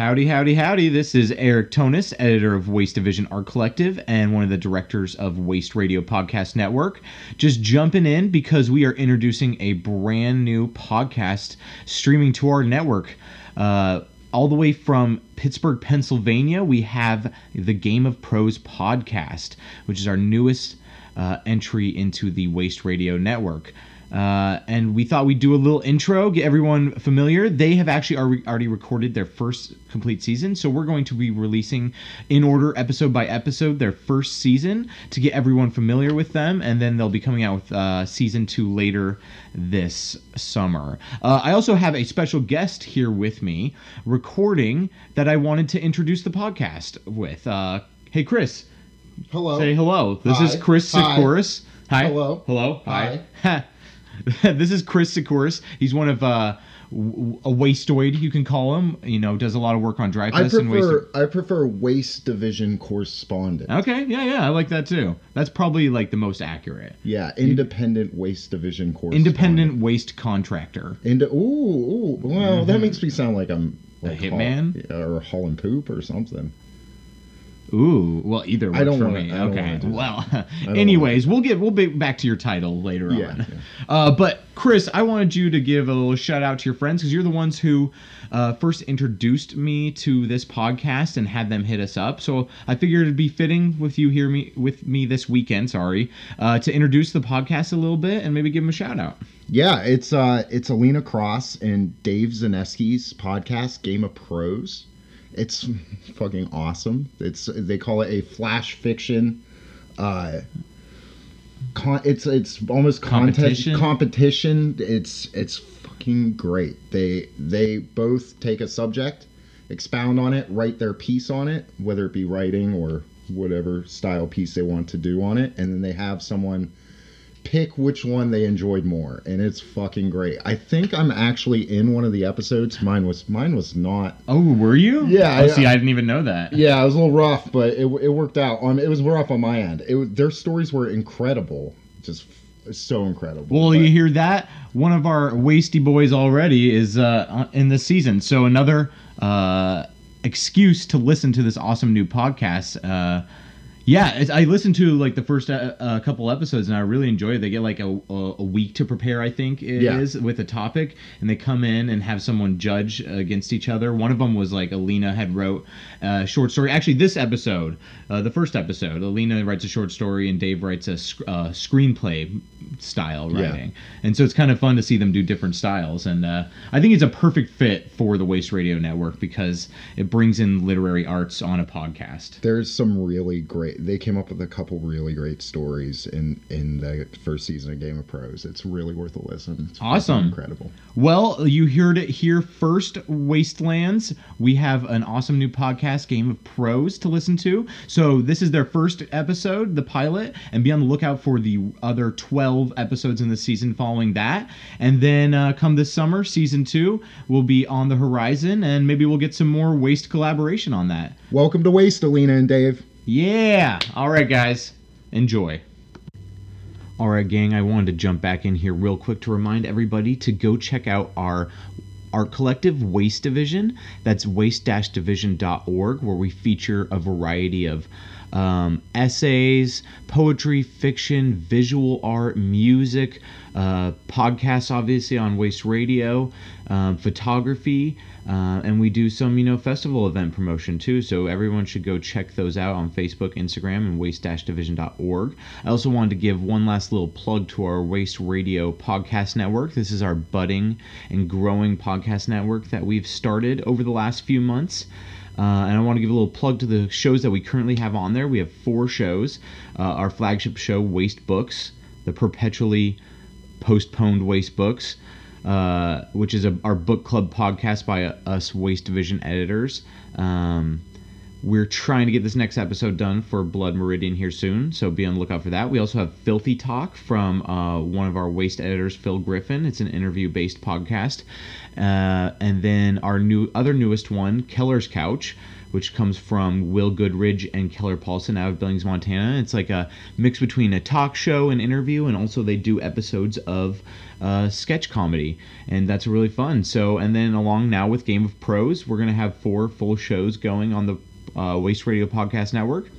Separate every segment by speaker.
Speaker 1: Howdy, howdy, howdy. This is Eric Tonis, editor of Waste Division Art Collective and one of the directors of Waste Radio Podcast Network. Just jumping in because we are introducing a brand new podcast streaming to our network. Uh, all the way from Pittsburgh, Pennsylvania, we have the Game of Pros podcast, which is our newest uh, entry into the Waste Radio network. Uh, and we thought we'd do a little intro, get everyone familiar. They have actually alre- already recorded their first complete season, so we're going to be releasing in order, episode by episode, their first season to get everyone familiar with them, and then they'll be coming out with uh, season two later this summer. Uh, I also have a special guest here with me recording that I wanted to introduce the podcast with. Uh, hey, Chris.
Speaker 2: Hello.
Speaker 1: Say hello. This
Speaker 2: Hi.
Speaker 1: is Chris
Speaker 2: Hi.
Speaker 1: Sikoris. Hi.
Speaker 2: Hello.
Speaker 1: Hello. Hi. this is Chris Sikoris. He's one of uh, a wasteoid, you can call him. You know, does a lot of work on
Speaker 2: I
Speaker 1: and waste.
Speaker 2: prefer I prefer waste division correspondent.
Speaker 1: Okay, yeah, yeah, I like that too. That's probably like the most accurate.
Speaker 2: Yeah, independent waste division correspondent.
Speaker 1: Independent waste contractor.
Speaker 2: Inde- ooh, ooh. Well, that makes me sound like I'm
Speaker 1: A
Speaker 2: like
Speaker 1: hitman?
Speaker 2: haul- or hauling poop or something.
Speaker 1: Ooh, well, either
Speaker 2: don't
Speaker 1: for
Speaker 2: wanna-
Speaker 1: me.
Speaker 2: I don't
Speaker 1: okay.
Speaker 2: wanna
Speaker 1: Well, anyways, we'll get we'll be back to your title later
Speaker 2: Yeah,
Speaker 1: on.
Speaker 2: yeah.
Speaker 1: Uh, but Chris, I wanted you to give a little shout out to your friends because you're the ones who uh, first introduced me to this podcast and had them hit us up. So I figured it'd be fitting with you here me with me this weekend. Sorry, uh, to introduce the podcast a little bit and maybe give them a shout out.
Speaker 2: Yeah, it's uh it's Alina Cross and Dave Zaneski's podcast Game of Pros. It's fucking awesome. It's they call it a flash fiction uh con- it's it's almost
Speaker 1: Competition?
Speaker 2: contest competition. It's it's fucking great. They they both take a subject, expound on it, write their piece on it, whether it be writing or whatever style piece they want to do on it, and then they have someone pick which one they enjoyed more and it's fucking great i think i'm actually in one of the episodes mine was mine was not
Speaker 1: Oh, were you?
Speaker 2: Yeah,
Speaker 1: Oh,
Speaker 2: I-
Speaker 1: see, I didn't even know that.
Speaker 2: yeah it was a little rough but it, it worked out on it was rough on my end it their stories were incredible just so incredible
Speaker 1: Well,
Speaker 2: but-
Speaker 1: you hear that? One of our wasty boys already is uh, in this season. So another uh, excuse to listen to this awesome new podcast. Uh, yeah, it's, I listened to like the first uh, uh, couple episodes and I really enjoy it. They get like a, a, a week to prepare, I think it is,
Speaker 2: Yeah.
Speaker 1: with a topic, and they come in and have someone judge against each other. One of them was like Alina had wrote a short story. Actually, this episode, uh, the first episode, Alina writes a short story and Dave writes a sc- uh, screenplay style
Speaker 2: Yeah.
Speaker 1: writing, and so it's kind of fun to see them do different styles. And uh, I think it's a perfect fit for the Waste Radio Network because it brings in literary arts on a podcast.
Speaker 2: there's some really great they came up with a couple really great stories in in the first season of game of pros it's really worth a listen it's
Speaker 1: Awesome.
Speaker 2: incredible
Speaker 1: Well, you heard it here first, Wastelands. We have an awesome new podcast, Game of Pros, to listen to. So, this is their first episode, the pilot, and be on the lookout for the other 12 episodes in the season following that. And then uh, come this summer, season two will be on the horizon, and maybe we'll get some more waste collaboration on that.
Speaker 2: welcome to waste alina and dave
Speaker 1: Yeah. All right, guys. Enjoy. All right, gang. I wanted to jump back in here real quick to remind everybody to go check out our our collective waste division. That's waste-division.org, where we feature a variety of um, essays, poetry, fiction, visual art, music, uh, podcasts, obviously on Waste Radio, um, photography, uh, and we do some, you know, festival event promotion too. So everyone should go check those out on Facebook, Instagram, and waste-division.org. I also wanted to give one last little plug to our Waste Radio podcast network. This is our budding and growing podcast network that we've started over the last few months. Uh, and I want to give a little plug to the shows that we currently have on there. We have four shows. Uh, our flagship show, Waste Books, the perpetually postponed Waste Books, uh, which is a, our book club podcast by uh, us Waste Division editors. Um, we're trying to get this next episode done for Blood Meridian here soon, so be on the lookout for that. We also have Filthy Talk from uh, one of our waste editors, Phil Griffin. It's an interview-based podcast, uh, and then our new other newest one, Keller's Couch, which comes from Will Goodridge and Keller Paulson out of Billings, Montana. It's like a mix between a talk show and interview, and also they do episodes of uh, sketch comedy, and that's really fun. So, and then along now with Game of Pros, we're gonna have four full shows going on the uh, Waste Radio Podcast Network.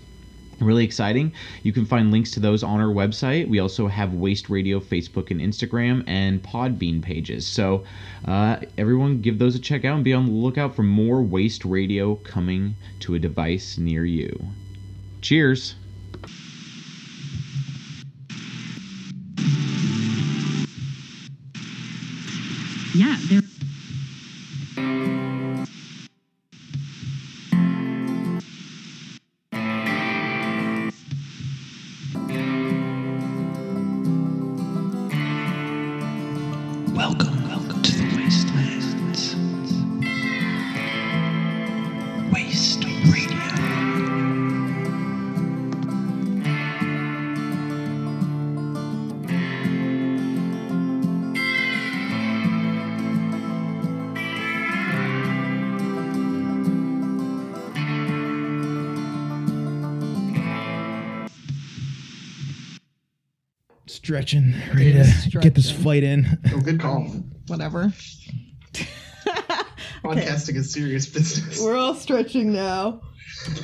Speaker 1: Really exciting. You can find links to those on our website. We also have Waste Radio Facebook and Instagram and Podbean pages. So, uh, everyone give those a check out and be on the lookout for more Waste Radio coming to a device near you. Cheers.
Speaker 3: Yeah, there.
Speaker 4: Stretching, ready to get this fight in.
Speaker 5: Oh, good call.
Speaker 6: whatever.
Speaker 5: Podcasting is serious business.
Speaker 6: We're all stretching now.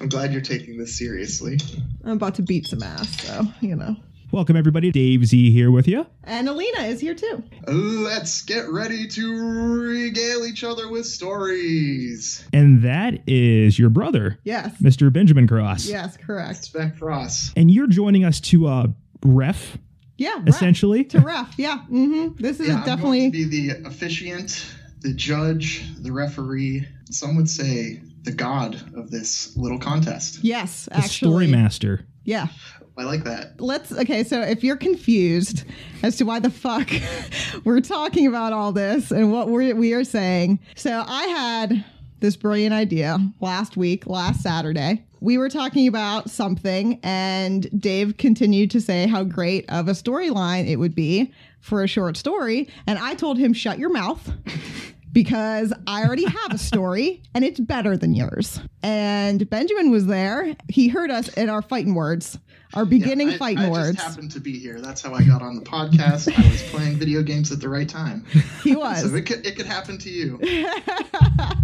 Speaker 5: I'm glad you're taking this seriously.
Speaker 6: I'm about to beat some ass, so you know.
Speaker 4: Welcome everybody. Dave Z here with you.
Speaker 6: And Alina is here too.
Speaker 5: Let's get ready to regale each other with stories.
Speaker 4: And that is your brother,
Speaker 6: Yes.
Speaker 4: Mr. Benjamin Cross.
Speaker 6: Yes, correct.
Speaker 5: Spec Cross.
Speaker 4: And you're joining us to uh ref
Speaker 6: Yeah. ref.
Speaker 4: essentially.
Speaker 6: To ref. Yeah. Mm-hmm. This is
Speaker 5: Yeah, I'm
Speaker 6: definitely
Speaker 5: going to be the officiant, the judge, the referee. Some would say the god of this little contest.
Speaker 6: yes,
Speaker 4: The
Speaker 6: actually.
Speaker 4: story master.
Speaker 6: Yeah.
Speaker 5: I like that.
Speaker 6: Let's okay, so if you're confused as to why the fuck we're talking about all this and what we're we are saying. So I had this brilliant idea last week, last Saturday. We were talking about something and Dave continued to say how great of a storyline it would be for a short story, and I told him shut your mouth. because I already have a story and it's better than yours. And Benjamin was there. He heard us in our fighting words, our beginning
Speaker 5: Yeah, I,
Speaker 6: fighting
Speaker 5: I
Speaker 6: words.
Speaker 5: just happened to be here. That's how I got on the podcast. I was playing video games at the right time.
Speaker 6: He was.
Speaker 5: So it could, it could happen to you.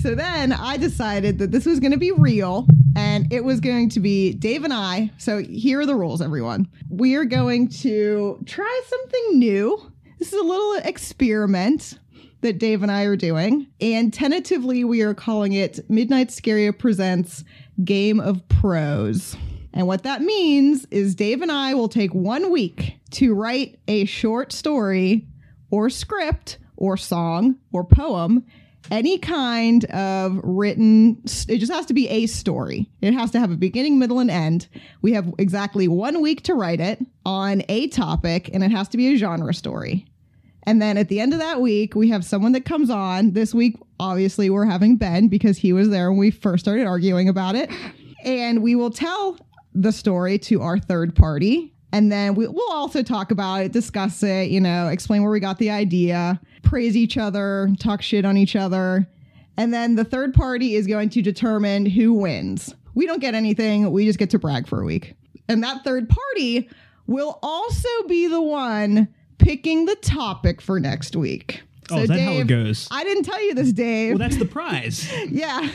Speaker 6: So then I decided that this was going to be real and it was going to be Dave and I. So here are the rules, everyone. We are going to try something new. This is a little experiment that Dave and I are doing. And tentatively, we are calling it Midnight Scaria Presents Game of Pros. And what that means is Dave and I will take one week to write a short story or script or song or poem any kind of written it just has to be a story it has to have a beginning middle and end we have exactly one week to write it on a topic and it has to be a genre story and then at the end of that week we have someone that comes on. This week obviously we're having ben because he was there when we first started arguing about it. And we will tell the story to our third party. And then we, we'll also talk about it discuss it you know explain where we got the idea praise each other talk shit on each other. And then the third party is going to determine who wins. We don't get anything. We just get to brag for a week. And that third party will also be the one picking the topic for next week
Speaker 4: Oh, is that how it goes?
Speaker 6: I didn't tell you this, Dave.
Speaker 4: Well, that's the prize.
Speaker 6: Yeah.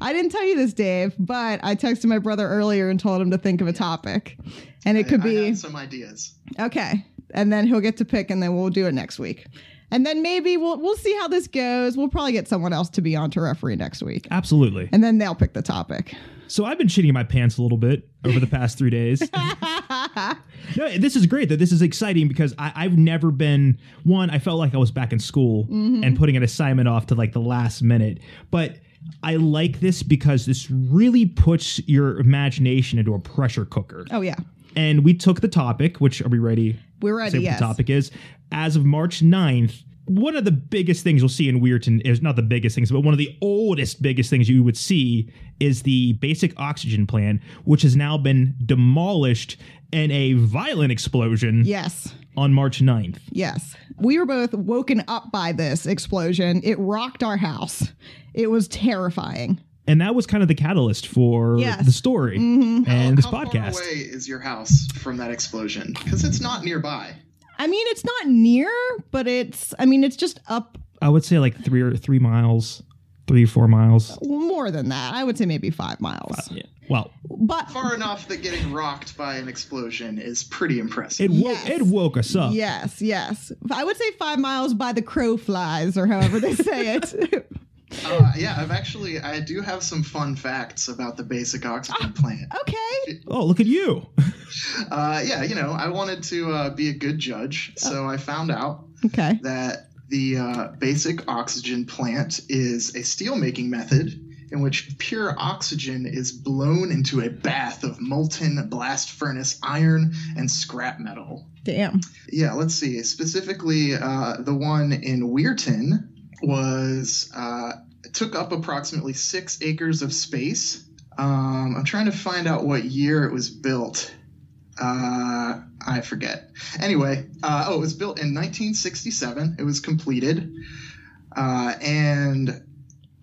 Speaker 6: I didn't tell you this, Dave, but I texted my brother earlier and told him to think of a topic. And it could
Speaker 5: I, I
Speaker 6: be
Speaker 5: have some ideas.
Speaker 6: okay. And then he'll get to pick and then we'll do it next week. And then maybe we'll we'll see how this goes. We'll probably get someone else to be on to referee next week.
Speaker 4: Absolutely.
Speaker 6: And then they'll pick the topic.
Speaker 4: So I've been shitting my pants a little bit over the past three days. no, this is great. That this is exciting because I, I've never been one. I felt like I was back in school mm-hmm. and putting an assignment off to like the last minute. But I like this because this really puts your imagination into a pressure cooker.
Speaker 6: Oh yeah.
Speaker 4: And we took the topic, which are we ready?
Speaker 6: We're ready, yes.
Speaker 4: the topic is. As of March 9th, one of the biggest things you'll see in Weirton is eh, not the biggest things, but one of the oldest, biggest things you would see is the basic oxygen plant, which has now been demolished in a violent explosion
Speaker 6: Yes.
Speaker 4: on March 9th.
Speaker 6: Yes. We were both woken up by this explosion. It rocked our house. It was terrifying.
Speaker 4: And that was kind of the catalyst for
Speaker 6: Yes.
Speaker 4: the story mm-hmm. and this
Speaker 5: How far
Speaker 4: podcast.
Speaker 5: away is your house from that explosion? Because it's not nearby.
Speaker 6: I mean, it's not near, but it's, I mean, it's just up
Speaker 4: I would say like three or three miles, three, four miles.
Speaker 6: more than that. I would say maybe five miles.
Speaker 4: Yeah. Well,
Speaker 6: But
Speaker 5: Far enough that getting rocked by an explosion is pretty impressive.
Speaker 4: it, wo-
Speaker 6: Yes.
Speaker 4: it woke us up.
Speaker 6: yes, yes. I would say five miles by the crow flies or however they say it.
Speaker 5: Uh, yeah, I've actually I do have some fun facts about the basic oxygen plant.
Speaker 6: okay.
Speaker 4: Oh, look at you.
Speaker 5: Uh, yeah, you know, I wanted to uh, be a good judge, so I found out
Speaker 6: Okay.
Speaker 5: that the uh, basic oxygen plant is a steelmaking method in which pure oxygen is blown into a bath of molten blast furnace iron and scrap metal.
Speaker 6: Damn.
Speaker 5: Yeah, let's see. Specifically, uh, the one in Weirton was uh, took up approximately six acres of space. Um, I'm trying to find out what year it was built. Uh, I forget. Anyway, uh, oh, it was built in 1967. It was completed, uh, and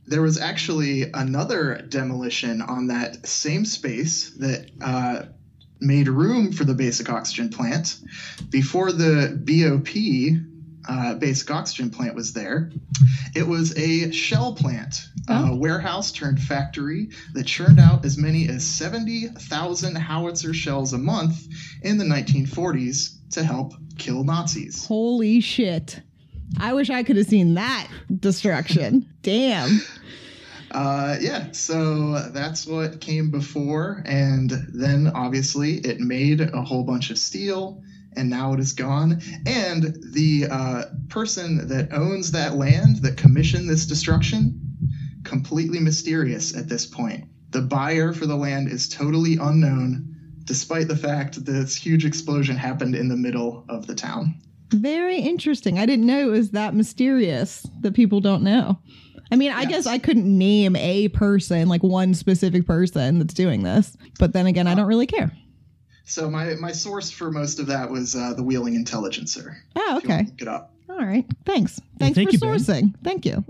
Speaker 5: there was actually another demolition on that same space that uh, made room for the basic oxygen plant before the BOP uh, basic oxygen plant was there. It was a shell plant, uh, warehouse turned factory that churned out as many as 70,000 howitzer shells a month in the 1940s to help kill Nazis.
Speaker 6: Holy shit. I wish I could have seen that destruction. Damn.
Speaker 5: Uh, yeah, so that's what came before, and then obviously it made a whole bunch of steel, and now it is gone. And the uh, person that owns that land that commissioned this destruction, completely mysterious at this point. The buyer for the land is totally unknown, despite the fact that this huge explosion happened in the middle of the town.
Speaker 6: Very interesting. I didn't know it was that mysterious that people don't know. I mean, I
Speaker 5: Yes.
Speaker 6: guess I couldn't name a person, like one specific person that's doing this. But then again, I don't really care.
Speaker 5: So my, my source for most of that was uh, the Wheeling Intelligencer.
Speaker 6: Oh,
Speaker 5: If you wanna
Speaker 6: okay.
Speaker 5: Look it up.
Speaker 6: All right. Thanks. Thanks
Speaker 4: thank
Speaker 6: for
Speaker 4: you, Ben.
Speaker 6: sourcing. Thank you.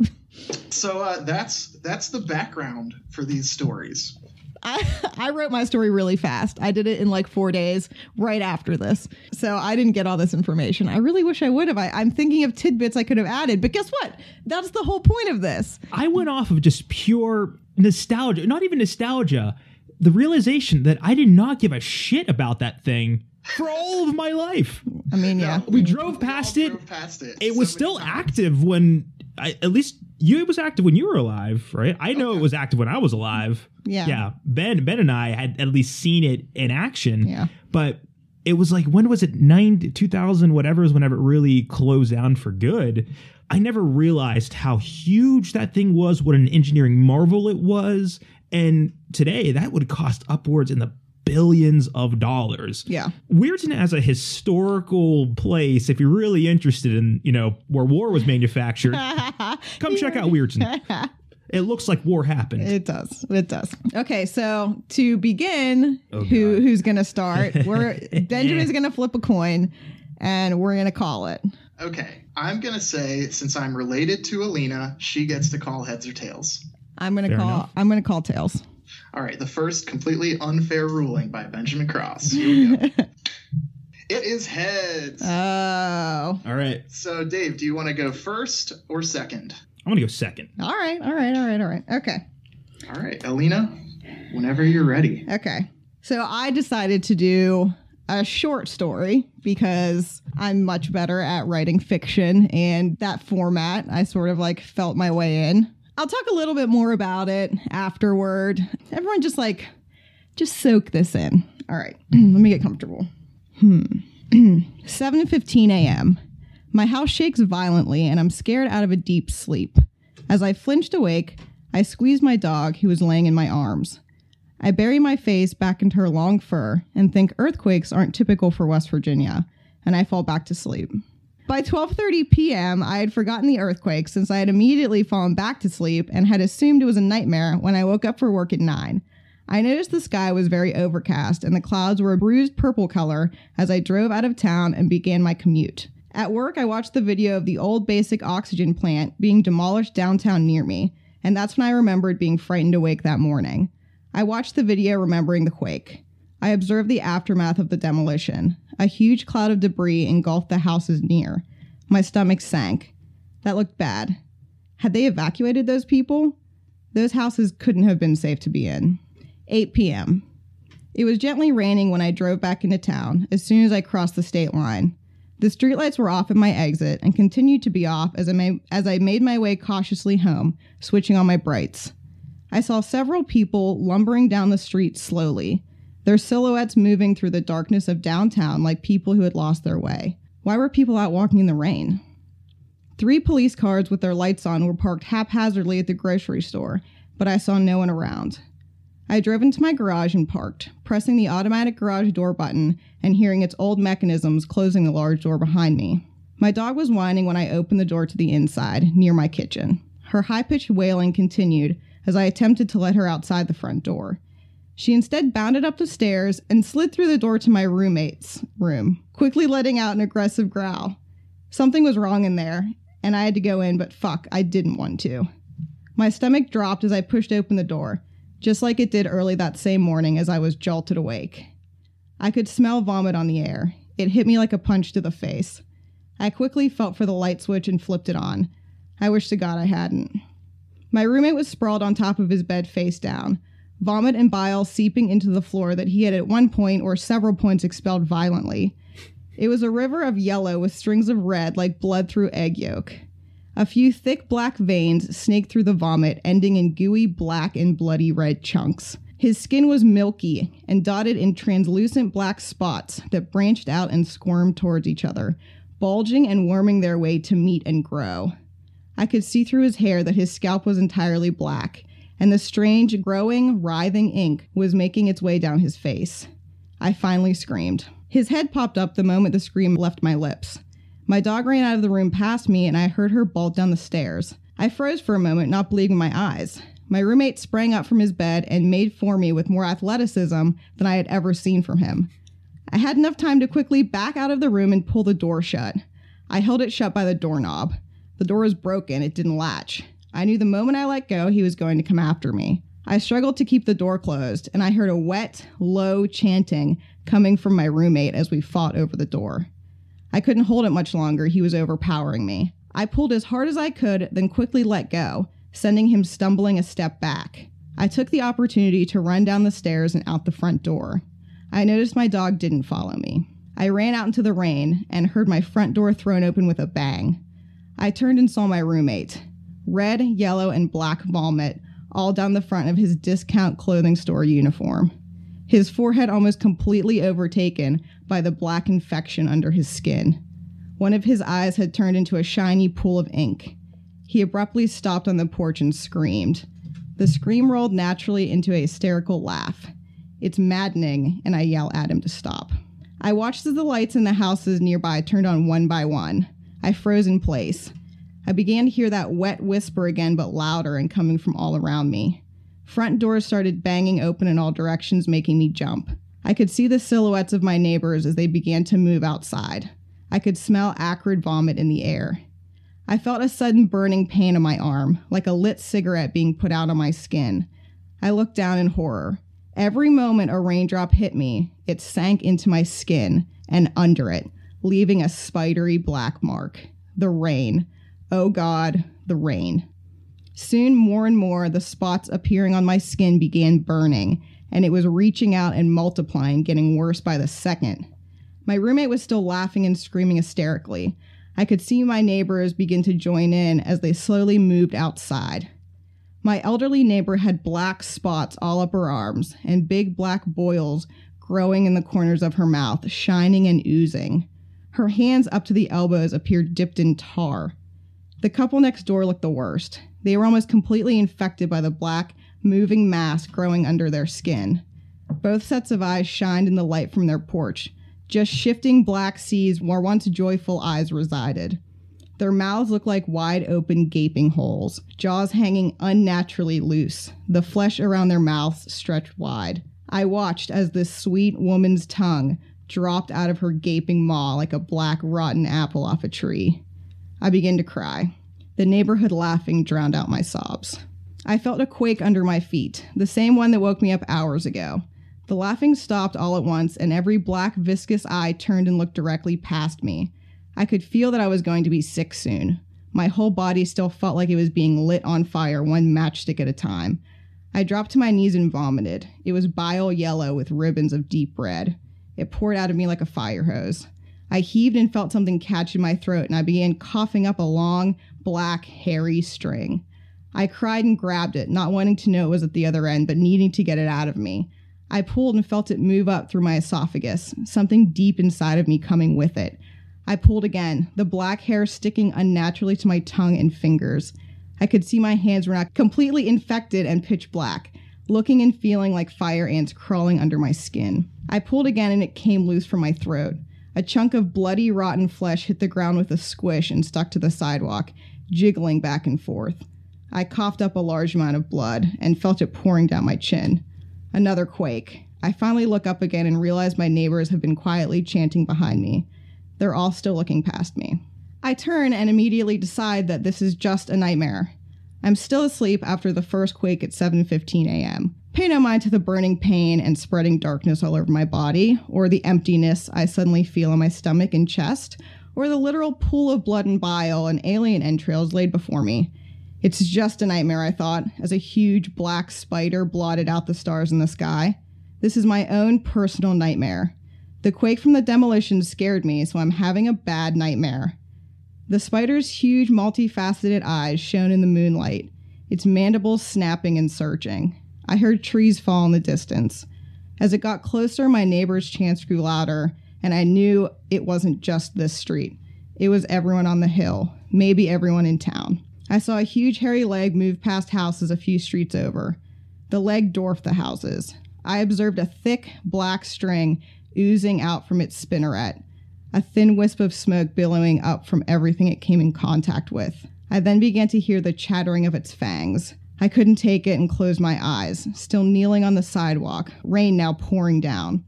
Speaker 5: So uh, that's that's the background for these stories.
Speaker 6: I, I wrote my story really fast. I did it in like four days right after this. So I didn't get all this information. I really wish I would have. I, I'm thinking of tidbits I could have added. But guess what? That's the whole point of this.
Speaker 4: I went off of just pure nostalgia, not even nostalgia, the realization that I did not give a shit about that thing for all of my life.
Speaker 6: I mean, yeah.
Speaker 4: We drove past
Speaker 5: all
Speaker 4: it.
Speaker 5: drove past it.
Speaker 4: It was
Speaker 5: so
Speaker 4: still
Speaker 5: times.
Speaker 4: active when I, at least you it was active when you were alive, right? I know it was active when I was alive.
Speaker 6: Yeah.
Speaker 4: Yeah. Ben Ben and I had at least seen it in action.
Speaker 6: Yeah.
Speaker 4: But it was like when was it? 9 2000 whatever is whenever it really closed down for good. I never realized how huge that thing was, what an engineering marvel it was. And today that would cost upwards in the billions of dollars.
Speaker 6: Yeah.
Speaker 4: Weirton as a historical place, if you're really interested in, you know, where war was manufactured, come check out Weirton. It looks like war happened.
Speaker 6: It does. It does. Okay, so to begin,
Speaker 4: Oh,
Speaker 6: who
Speaker 4: God.
Speaker 6: who's gonna start? We're Benjamin's gonna flip a coin, and we're gonna call it.
Speaker 5: Okay, I'm gonna say since I'm related to Alina, she gets to call heads or tails.
Speaker 6: I'm gonna
Speaker 4: Fair
Speaker 6: call.
Speaker 4: enough.
Speaker 6: I'm gonna call tails.
Speaker 5: All right, the first completely unfair ruling by Benjamin Cross. Here we go. it is heads.
Speaker 6: Oh.
Speaker 4: All right.
Speaker 5: so, Dave, do you want to go first or second?
Speaker 4: I'm going to go second.
Speaker 6: All right. All right. All right. All right. Okay.
Speaker 5: All right, Alina, whenever you're ready.
Speaker 6: Okay. So I decided to do a short story because I'm much better at writing fiction and that format I sort of like felt my way in. I'll talk a little bit more about it afterward. Everyone just like just soak this in. All right. Let me get comfortable. Hmm. 7:15 a.m. My house shakes violently and I'm scared out of a deep sleep. As I flinched awake, I squeezed my dog who was laying in my arms. I bury my face back into her long fur and think earthquakes aren't typical for West Virginia, and I fall back to sleep. By 12:30 p.m., I had forgotten the earthquake since I had immediately fallen back to sleep and had assumed it was a nightmare when I woke up for work at 9. I noticed the sky was very overcast and the clouds were a bruised purple color as I drove out of town and began my commute. At work, I watched the video of the old basic oxygen plant being demolished downtown near me, and that's when I remembered being frightened awake that morning. I watched the video remembering the quake. I observed the aftermath of the demolition. A huge cloud of debris engulfed the houses near. My stomach sank. That looked bad. Had they evacuated those people? Those houses couldn't have been safe to be in. 8 p.m. It was gently raining when I drove back into town as soon as I crossed the state line. The streetlights were off at my exit and continued to be off as I, ma- as I made my way cautiously home, switching on my brights. I saw several people lumbering down the street slowly, their silhouettes moving through the darkness of downtown like people who had lost their way. Why were people out walking in the rain? Three police cars with their lights on were parked haphazardly at the grocery store, but I saw no one around. I drove into my garage and parked, pressing the automatic garage door button and hearing its old mechanisms closing the large door behind me. My dog was whining when I opened the door to the inside, near my kitchen. Her high pitched wailing continued as I attempted to let her outside the front door. She instead bounded up the stairs and slid through the door to my roommate's room, quickly letting out an aggressive growl. Something was wrong in there, and I had to go in, but fuck, I didn't want to. My stomach dropped as I pushed open the door, just like it did early that same morning as I was jolted awake. I could smell vomit on the air. It hit me like a punch to the face. I quickly felt for the light switch and flipped it on. I wish to God I hadn't. My roommate was sprawled on top of his bed face down, vomit and bile seeping into the floor that he had at one point or several points expelled violently. It was a river of yellow with strings of red like blood through egg yolk. A few thick black veins snaked through the vomit, ending in gooey black and bloody red chunks. His skin was milky and dotted in translucent black spots that branched out and squirmed towards each other, bulging and worming their way to meet and grow. I could see through his hair that his scalp was entirely black, and the strange, growing, writhing ink was making its way down his face. I finally screamed. His head popped up the moment the scream left my lips. My dog ran out of the room past me, and I heard her bolt down the stairs. I froze for a moment, not believing my eyes. My roommate sprang up from his bed and made for me with more athleticism than I had ever seen from him. I had enough time to quickly back out of the room and pull the door shut. I held it shut by the doorknob. The door was broken, it didn't latch. I knew the moment I let go, he was going to come after me. I struggled to keep the door closed, and I heard a wet, low chanting coming from my roommate as we fought over the door. I couldn't hold it much longer, he was overpowering me. I pulled as hard as I could, then quickly let go, sending him stumbling a step back. I took the opportunity to run down the stairs and out the front door. I noticed my dog didn't follow me. I ran out into the rain and heard my front door thrown open with a bang. I turned and saw my roommate. Red, yellow, and black vomit all down the front of his discount clothing store uniform. His forehead almost completely overtaken by the black infection under his skin. One of his eyes had turned into a shiny pool of ink. He abruptly stopped on the porch and screamed. The scream rolled naturally into a hysterical laugh. It's maddening, and I yell at him to stop. I watched as the lights in the houses nearby turned on one by one. I froze in place. I began to hear that wet whisper again, but louder and coming from all around me. Front doors started banging open in all directions, making me jump. I could see the silhouettes of my neighbors as they began to move outside. I could smell acrid vomit in the air. I felt a sudden burning pain on my arm, like a lit cigarette being put out on my skin. I looked down in horror. Every moment a raindrop hit me, it sank into my skin and under it, leaving a spidery black mark. The rain. Oh God, the rain. Soon, more and more, the spots appearing on my skin began burning, and it was reaching out and multiplying, getting worse by the second. My roommate was still laughing and screaming hysterically. I could see my neighbors begin to join in as they slowly moved outside. My elderly neighbor had black spots all up her arms and big black boils growing in the corners of her mouth, shining and oozing. Her hands up to the elbows appeared dipped in tar. The couple next door looked the worst. They were almost completely infected by the black, moving mass growing under their skin. Both sets of eyes shined in the light from their porch, Just shifting black seas where once joyful eyes resided. Their mouths looked like wide open gaping holes, jaws hanging unnaturally loose, the flesh around their mouths stretched wide. I watched as this sweet woman's tongue dropped out of her gaping maw like a black rotten apple off a tree. I began to cry. The neighborhood laughing drowned out my sobs. I felt a quake under my feet, the same one that woke me up hours ago. The laughing stopped all at once, and every black, viscous eye turned and looked directly past me. I could feel that I was going to be sick soon. My whole body still felt like it was being lit on fire, one matchstick at a time. I dropped to my knees and vomited. It was bile yellow with ribbons of deep red. It poured out of me like a fire hose. I heaved and felt something catch in my throat, and I began coughing up a long, black, hairy string. I cried and grabbed it, not wanting to know it was at the other end, but needing to get it out of me. I pulled and felt it move up through my esophagus, something deep inside of me coming with it. I pulled again, the black hair sticking unnaturally to my tongue and fingers. I could see my hands were now completely infected and pitch black, looking and feeling like fire ants crawling under my skin. I pulled again and it came loose from my throat. A chunk of bloody, rotten flesh hit the ground with a squish and stuck to the sidewalk, jiggling back and forth. I coughed up a large amount of blood and felt it pouring down my chin. Another quake. I finally look up again and realize my neighbors have been quietly chanting behind me. They're all still looking past me. I turn and immediately decide that this is just a nightmare. I'm still asleep after the first quake at 7:15 a.m. Pay no mind to the burning pain and spreading darkness all over my body, or the emptiness I suddenly feel in my stomach and chest, or the literal pool of blood and bile and alien entrails laid before me. It's just a nightmare, I thought, as a huge black spider blotted out the stars in the sky. This is my own personal nightmare. The quake from the demolition scared me, so I'm having a bad nightmare. The spider's huge, multifaceted eyes shone in the moonlight, its mandibles snapping and searching. I heard trees fall in the distance. As it got closer, my neighbor's chants grew louder, and I knew it wasn't just this street. It was everyone on the hill, maybe everyone in town. I saw a huge hairy leg move past houses a few streets over. The leg dwarfed the houses. I observed a thick, black string oozing out from its spinneret, a thin wisp of smoke billowing up from everything it came in contact with. I then began to hear the chattering of its fangs. I couldn't take it and closed my eyes, still kneeling on the sidewalk, rain now pouring down.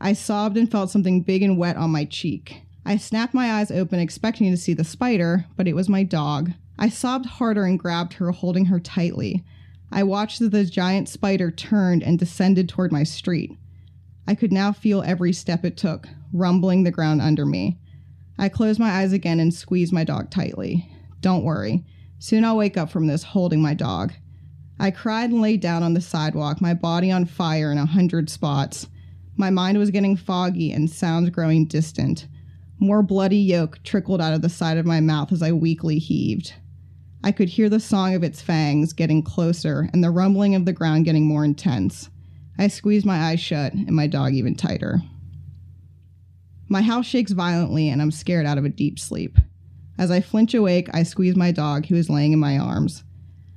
Speaker 6: I sobbed and felt something big and wet on my cheek. I snapped my eyes open, expecting to see the spider, but it was my dog. I sobbed harder and grabbed her, holding her tightly. I watched as the giant spider turned and descended toward my street. I could now feel every step it took, rumbling the ground under me. I closed my eyes again and squeezed my dog tightly. Don't worry. Soon I'll wake up from this holding my dog. I cried and lay down on the sidewalk, my body on fire in a hundred spots. My mind was getting foggy and sounds growing distant. More bloody yolk trickled out of the side of my mouth as I weakly heaved. I could hear the song of its fangs getting closer and the rumbling of the ground getting more intense. I squeezed my eyes shut and my dog even tighter. My house shakes violently and I'm scared out of a deep sleep. As I flinch awake, I squeeze my dog, who is laying in my arms.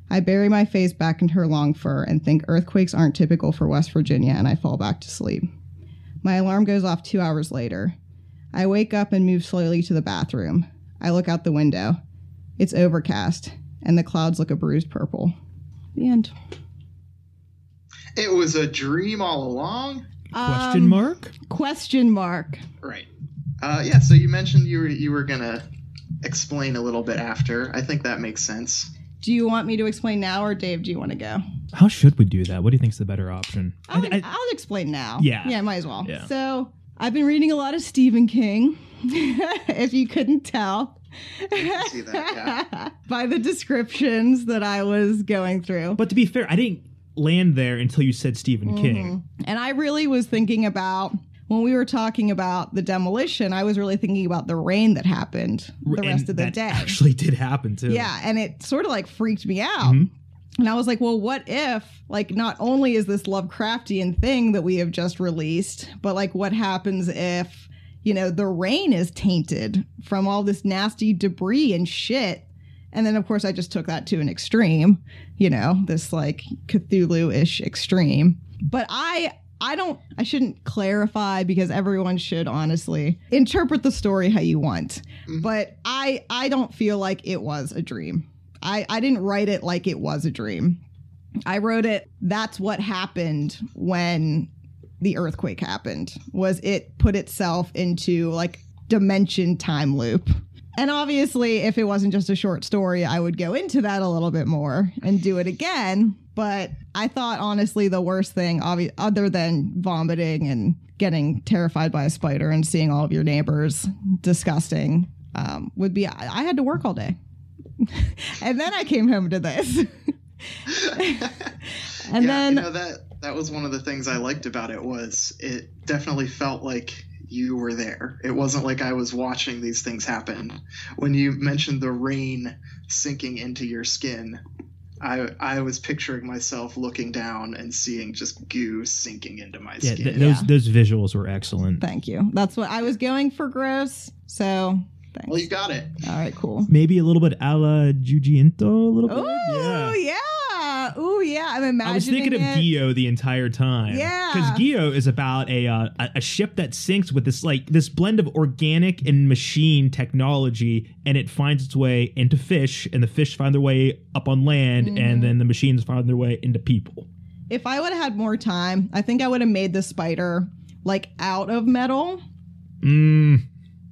Speaker 6: I bury my face back into her long fur and think earthquakes aren't typical for West Virginia, and I fall back to sleep. My alarm goes off two hours later. I wake up and move slowly to the bathroom. I look out the window. It's overcast, and the clouds look a bruised purple. The end.
Speaker 5: It was a dream all along.
Speaker 4: Question
Speaker 6: Um,
Speaker 4: mark?
Speaker 6: Question mark.
Speaker 5: Right. Uh, yeah. So you mentioned you were you were gonna explain a little bit after. I think that makes sense.
Speaker 6: Do you want me to explain now, or Dave? Do you want to go?
Speaker 4: How should we do that? What do you think's the better option?
Speaker 6: I'll,
Speaker 4: I- I-
Speaker 6: I'll explain now.
Speaker 4: Yeah.
Speaker 6: Yeah, might as well.
Speaker 4: Yeah.
Speaker 6: So I've been reading a lot of Stephen King. if you couldn't tell.
Speaker 5: see that,
Speaker 6: By the descriptions that I was going through.
Speaker 4: but to be fair, I didn't land there until you said Stephen King. Mm-hmm.
Speaker 6: And I really was thinking about when we were talking about the demolition, I was really thinking about the rain that happened the
Speaker 4: And
Speaker 6: rest of the
Speaker 4: that
Speaker 6: day.
Speaker 4: actually did happen too.
Speaker 6: Yeah, and it sort of like freaked me out.
Speaker 4: Mhm.
Speaker 6: And I was like, well, what if, like, not only is this Lovecraftian thing that we have just released, but like, what happens if, you know, the rain is tainted from all this nasty debris and shit? And then, of course, I just took that to an extreme, you know, this like Cthulhu ish extreme. But I, I don't I shouldn't clarify because everyone should honestly interpret the story how you want. Mm-hmm. But I I don't feel like it was a dream. I I didn't write it like it was a dream. I wrote it that's what happened when the earthquake happened. Was it put itself into like dimension time loop. And obviously, if it wasn't just a short story, I would go into that a little bit more and do it again. But I thought, honestly, the worst thing, obvi- other than vomiting and getting terrified by a spider and seeing all of your neighbors disgusting, um, would be I, I had to work all day. and then I came home to this. and
Speaker 5: yeah,
Speaker 6: then
Speaker 5: you know that that was one of the things I liked about it was it definitely felt like you were there. It wasn't like I was watching these things happen. When you mentioned the rain sinking into your skin, I I was picturing myself looking down and seeing just goo sinking into my
Speaker 4: Yeah,
Speaker 5: skin.
Speaker 4: th- those
Speaker 6: Yeah.
Speaker 4: those visuals were excellent.
Speaker 6: thank you. That's what I was going for, gross. So thanks.
Speaker 5: well, you got it.
Speaker 6: all right, cool.
Speaker 4: Maybe a little bit a la Junji Ito, a little bit.
Speaker 6: Oh yeah. Oh yeah. I'm imagining. It.
Speaker 4: I was thinking of
Speaker 6: it.
Speaker 4: Gyo the entire time.
Speaker 6: Yeah.
Speaker 4: because Gyo is about a, uh, a ship that sinks with this like this blend of organic and machine technology, and it finds its way into fish, and the fish find their way up on land,
Speaker 6: Mm-hmm.
Speaker 4: and then the machines find their way into people.
Speaker 6: If I would have had more time, I think I would have made the spider like out of metal.
Speaker 4: Mm,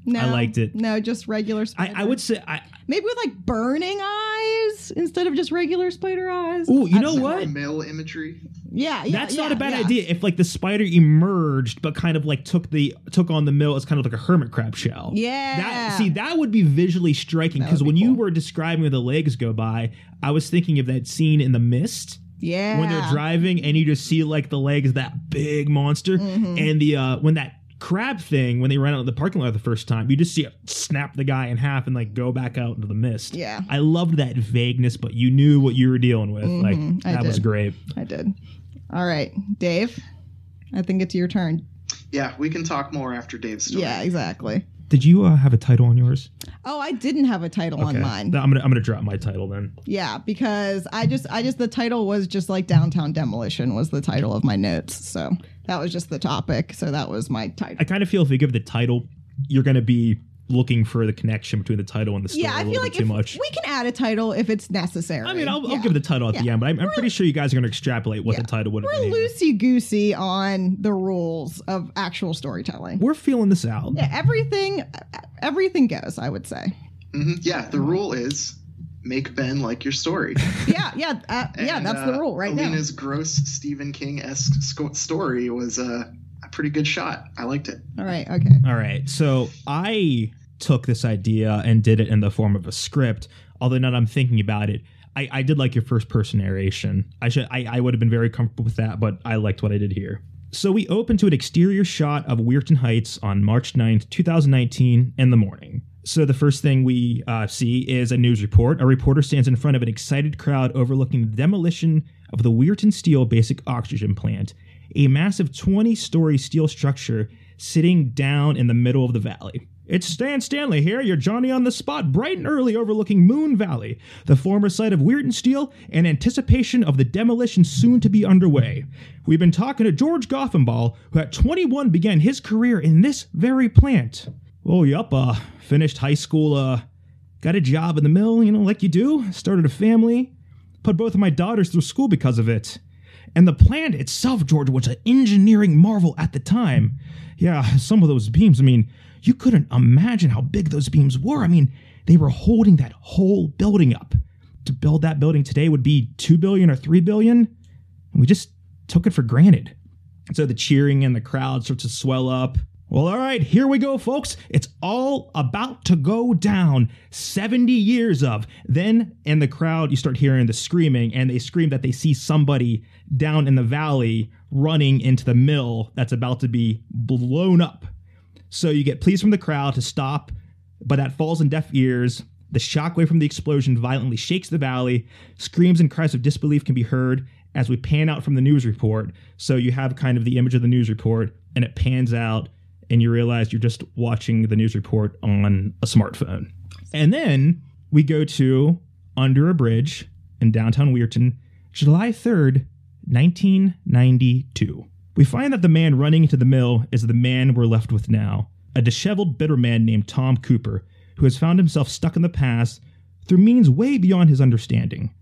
Speaker 6: No,
Speaker 4: I liked it.
Speaker 6: No, just regular
Speaker 4: I. I would say I.
Speaker 6: maybe with like burning eyes instead of just regular spider eyes.
Speaker 4: Oh, you
Speaker 6: I-
Speaker 4: know what?
Speaker 5: Mill imagery.
Speaker 6: Yeah, yeah.
Speaker 4: That's not a bad
Speaker 6: yeah.
Speaker 4: idea. If like the spider emerged, but kind of like took the took on the mill as kind of like a hermit crab shell.
Speaker 6: Yeah.
Speaker 4: That see that would be visually striking because
Speaker 6: would
Speaker 4: when
Speaker 6: be
Speaker 4: you were describing where the legs go by, I was thinking of that scene in the mist
Speaker 6: Yeah.
Speaker 4: when they're driving and you just see like the legs that big monster
Speaker 6: Mm-hmm.
Speaker 4: and the uh when that crab thing when they ran out of the parking lot the first time you just see it snap the guy in half and like go back out into the mist
Speaker 6: Yeah.
Speaker 4: i loved that vagueness but you knew what you were dealing with
Speaker 6: Mhm,
Speaker 4: like
Speaker 6: I
Speaker 4: that was great
Speaker 6: I did. All right, Dave. I think it's your turn.
Speaker 5: Yeah, we can talk more after Dave's story.
Speaker 6: Yeah, exactly.
Speaker 4: Did you uh, have a title on yours
Speaker 6: Oh, I didn't have a title on mine.
Speaker 4: i'm gonna i'm gonna drop my title then
Speaker 6: Yeah, because I just I just the title was just like downtown demolition was the title of my notes. So that was just the topic. So that was my title.
Speaker 4: i kind of feel if you give the title you're gonna be looking for the connection between the title and the story
Speaker 6: yeah, I
Speaker 4: a
Speaker 6: feel
Speaker 4: little
Speaker 6: like
Speaker 4: bit too much
Speaker 6: we can add a title if it's necessary.
Speaker 4: I mean, I'll, I'll give the title at the end, but I'm, I'm pretty sure you guys are going to extrapolate what
Speaker 6: Yeah.
Speaker 4: the title would have
Speaker 6: We're loosey goosey on the rules of actual storytelling.
Speaker 4: We're feeling this out.
Speaker 6: Yeah, everything everything goes. I would say.
Speaker 5: hmm Yeah, the rule is make Ben like your story.
Speaker 6: Yeah, yeah, uh, yeah.
Speaker 5: And,
Speaker 6: That's the
Speaker 5: uh,
Speaker 6: rule right now.
Speaker 5: Alina's gross Stephen King esque sco- story was a, a pretty good shot. I liked it.
Speaker 6: All right. Okay.
Speaker 4: All right. So I took this idea and did it in the form of a script. Although now that I'm thinking about it, I, I did like your first person narration. I should I, I would have been very comfortable with that, but I liked what I did here. So we open to an exterior shot of Weirton Heights on March 9th, 2019, in the morning. So the first thing we uh, see is a news report. A reporter stands in front of an excited crowd overlooking the demolition of the Weirton Steel Basic Oxygen Plant, a massive 20-story steel structure sitting down in the middle of the valley. It's Stan Stanley here, your Johnny on the spot, bright and early overlooking Moon Valley, the former site of Weirton Steel, in anticipation of the demolition soon to be underway. We've been talking to George Goffenball, who at 21 began his career in this very plant. Oh, yup, uh, finished high school, uh, got a job in the mill, you know, like you do, started a family, put both of my daughters through school because of it. And the plant itself, George, was an engineering marvel at the time. Yeah, some of those beams, I mean, you couldn't imagine how big those beams were. I mean, they were holding that whole building up. To build that building today would be 2 billion or 3 billion. And we just took it for granted. So the cheering and the crowd starts to swell up. Well, all right, here we go, folks. It's all about to go down. 70 years of. Then in the crowd, you start hearing the screaming, and they scream that they see somebody down in the valley running into the mill that's about to be blown up. So you get pleas from the crowd to stop, but that falls on deaf ears. The shockwave from the explosion violently shakes the valley. Screams and cries of disbelief can be heard as we pan out from the news report. So you have kind of the image of the news report, and it pans out, and you realize you're just watching the news report on a smartphone. And then we go to Under a Bridge in downtown Weirton, July 3rd, 1992. We find that the man running into the mill is the man we're left with now a disheveled, bitter man named Tom Cooper, who has found himself stuck in the past through means way beyond his understanding.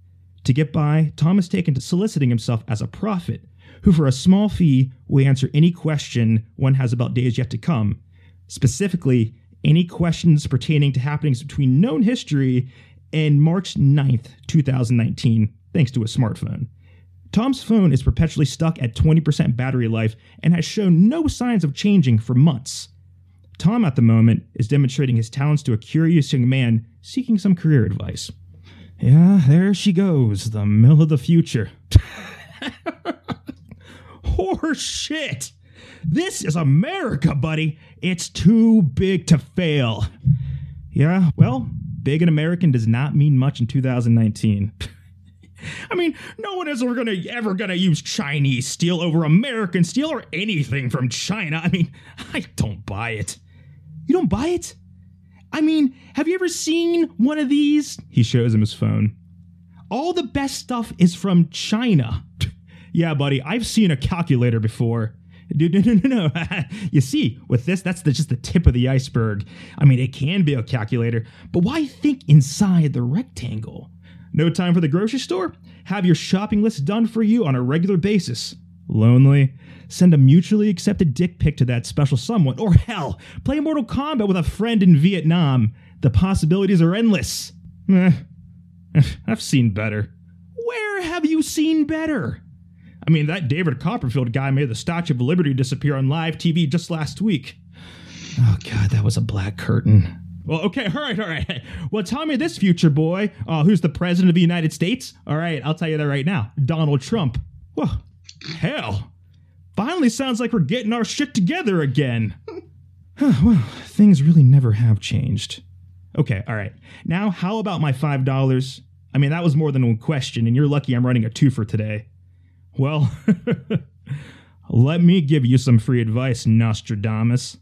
Speaker 4: To get by, Tom has taken to soliciting himself as a prophet, who for a small fee will answer any question one has about days yet to come, specifically, any questions pertaining to happenings between known history and March 9th, 2019, thanks to a smartphone. Tom's phone is perpetually stuck at 20% battery life and has shown no signs of changing for months. Tom, at the moment, is demonstrating his talents to a curious young man seeking some career advice. Yeah, there she goes, the mill of the future. Horse shit! This is America, buddy. It's too big to fail. Yeah, well, big and American does not mean much in 2019. I mean, no one is ever gonna ever gonna use Chinese steel over American steel or anything from China. I mean, I don't buy it. You don't buy it? I mean, have you ever seen one of these? He shows him his phone. All the best stuff is from China. yeah, buddy, I've seen a calculator before. No, no, no, no. you see, with this, that's the, just the tip of the iceberg. I mean, it can be a calculator, but why think inside the rectangle? No time for the grocery store? Have your shopping list done for you on a regular basis. Lonely? Send a mutually accepted dick pic to that special someone. Or hell, play Mortal Kombat with a friend in Vietnam. The possibilities are endless. Eh, I've seen better. Where have you seen better? I mean, that David Copperfield guy made the Statue of Liberty disappear on live TV just last week. Oh, God, that was a black curtain. Well, okay, all right, all right. Well, tell me this, future boy. Uh, who's the president of the United States? All right, I'll tell you that right now Donald Trump. Well, hell. Finally sounds like we're getting our shit together again. well, things really never have changed. Okay, all right. Now, how about my $5? I mean, that was more than one question, and you're lucky I'm running a two for today. Well, let me give you some free advice, Nostradamus.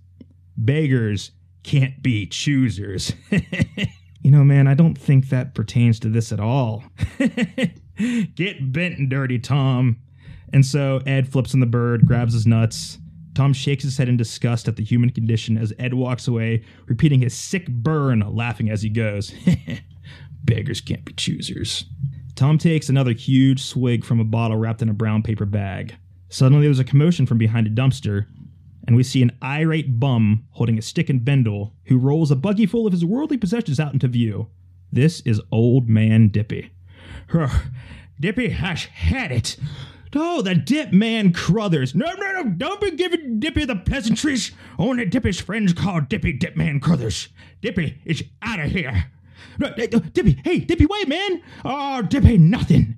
Speaker 4: Beggars can't be choosers. you know, man, I don't think that pertains to this at all. Get bent and dirty, Tom. And so Ed flips on the bird, grabs his nuts. Tom shakes his head in disgust at the human condition as Ed walks away, repeating his sick burn, laughing as he goes. Beggars can't be choosers. Tom takes another huge swig from a bottle wrapped in a brown paper bag. Suddenly, there's a commotion from behind a dumpster, and we see an irate bum holding a stick and bindle who rolls a buggy full of his worldly possessions out into view. This is Old Man Dippy. Dippy has had it. Oh, the Dip Man Crothers. No, no, no, don't be giving Dippy the pleasantries. Only Dippy's friends call Dippy Dip Man Crothers. Dippy is out of here. Dippy, hey, Dippy, wait, man. Oh, Dippy, nothing.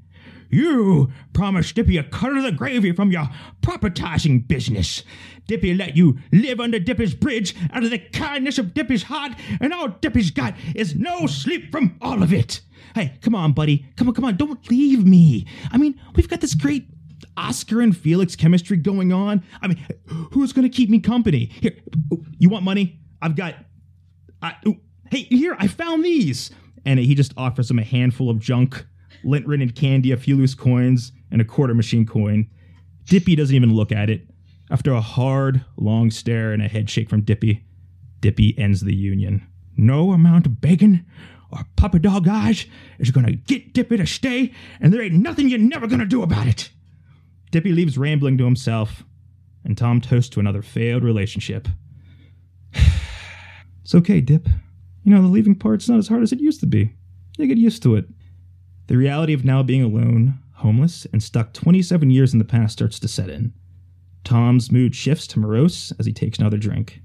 Speaker 4: You promised Dippy a cut of the gravy from your propertizing business. Dippy let you live under Dippy's bridge out of the kindness of Dippy's heart, and all Dippy's got is no sleep from all of it. Hey, come on, buddy. Come on, come on. Don't leave me. I mean, we've got this great Oscar and Felix chemistry going on. I mean, who's going to keep me company? Here, you want money? I've got. I, hey, here, I found these. And he just offers him a handful of junk, lint ridden candy, a few loose coins, and a quarter machine coin. Dippy doesn't even look at it. After a hard, long stare and a head shake from Dippy, Dippy ends the union. No amount of bacon or puppy dog eyes is gonna get Dippy to stay, and there ain't nothing you're never gonna do about it. Dippy leaves rambling to himself, and Tom toasts to another failed relationship. it's okay, Dip. You know, the leaving part's not as hard as it used to be. You get used to it. The reality of now being alone, homeless, and stuck 27 years in the past starts to set in. Tom's mood shifts to morose as he takes another drink.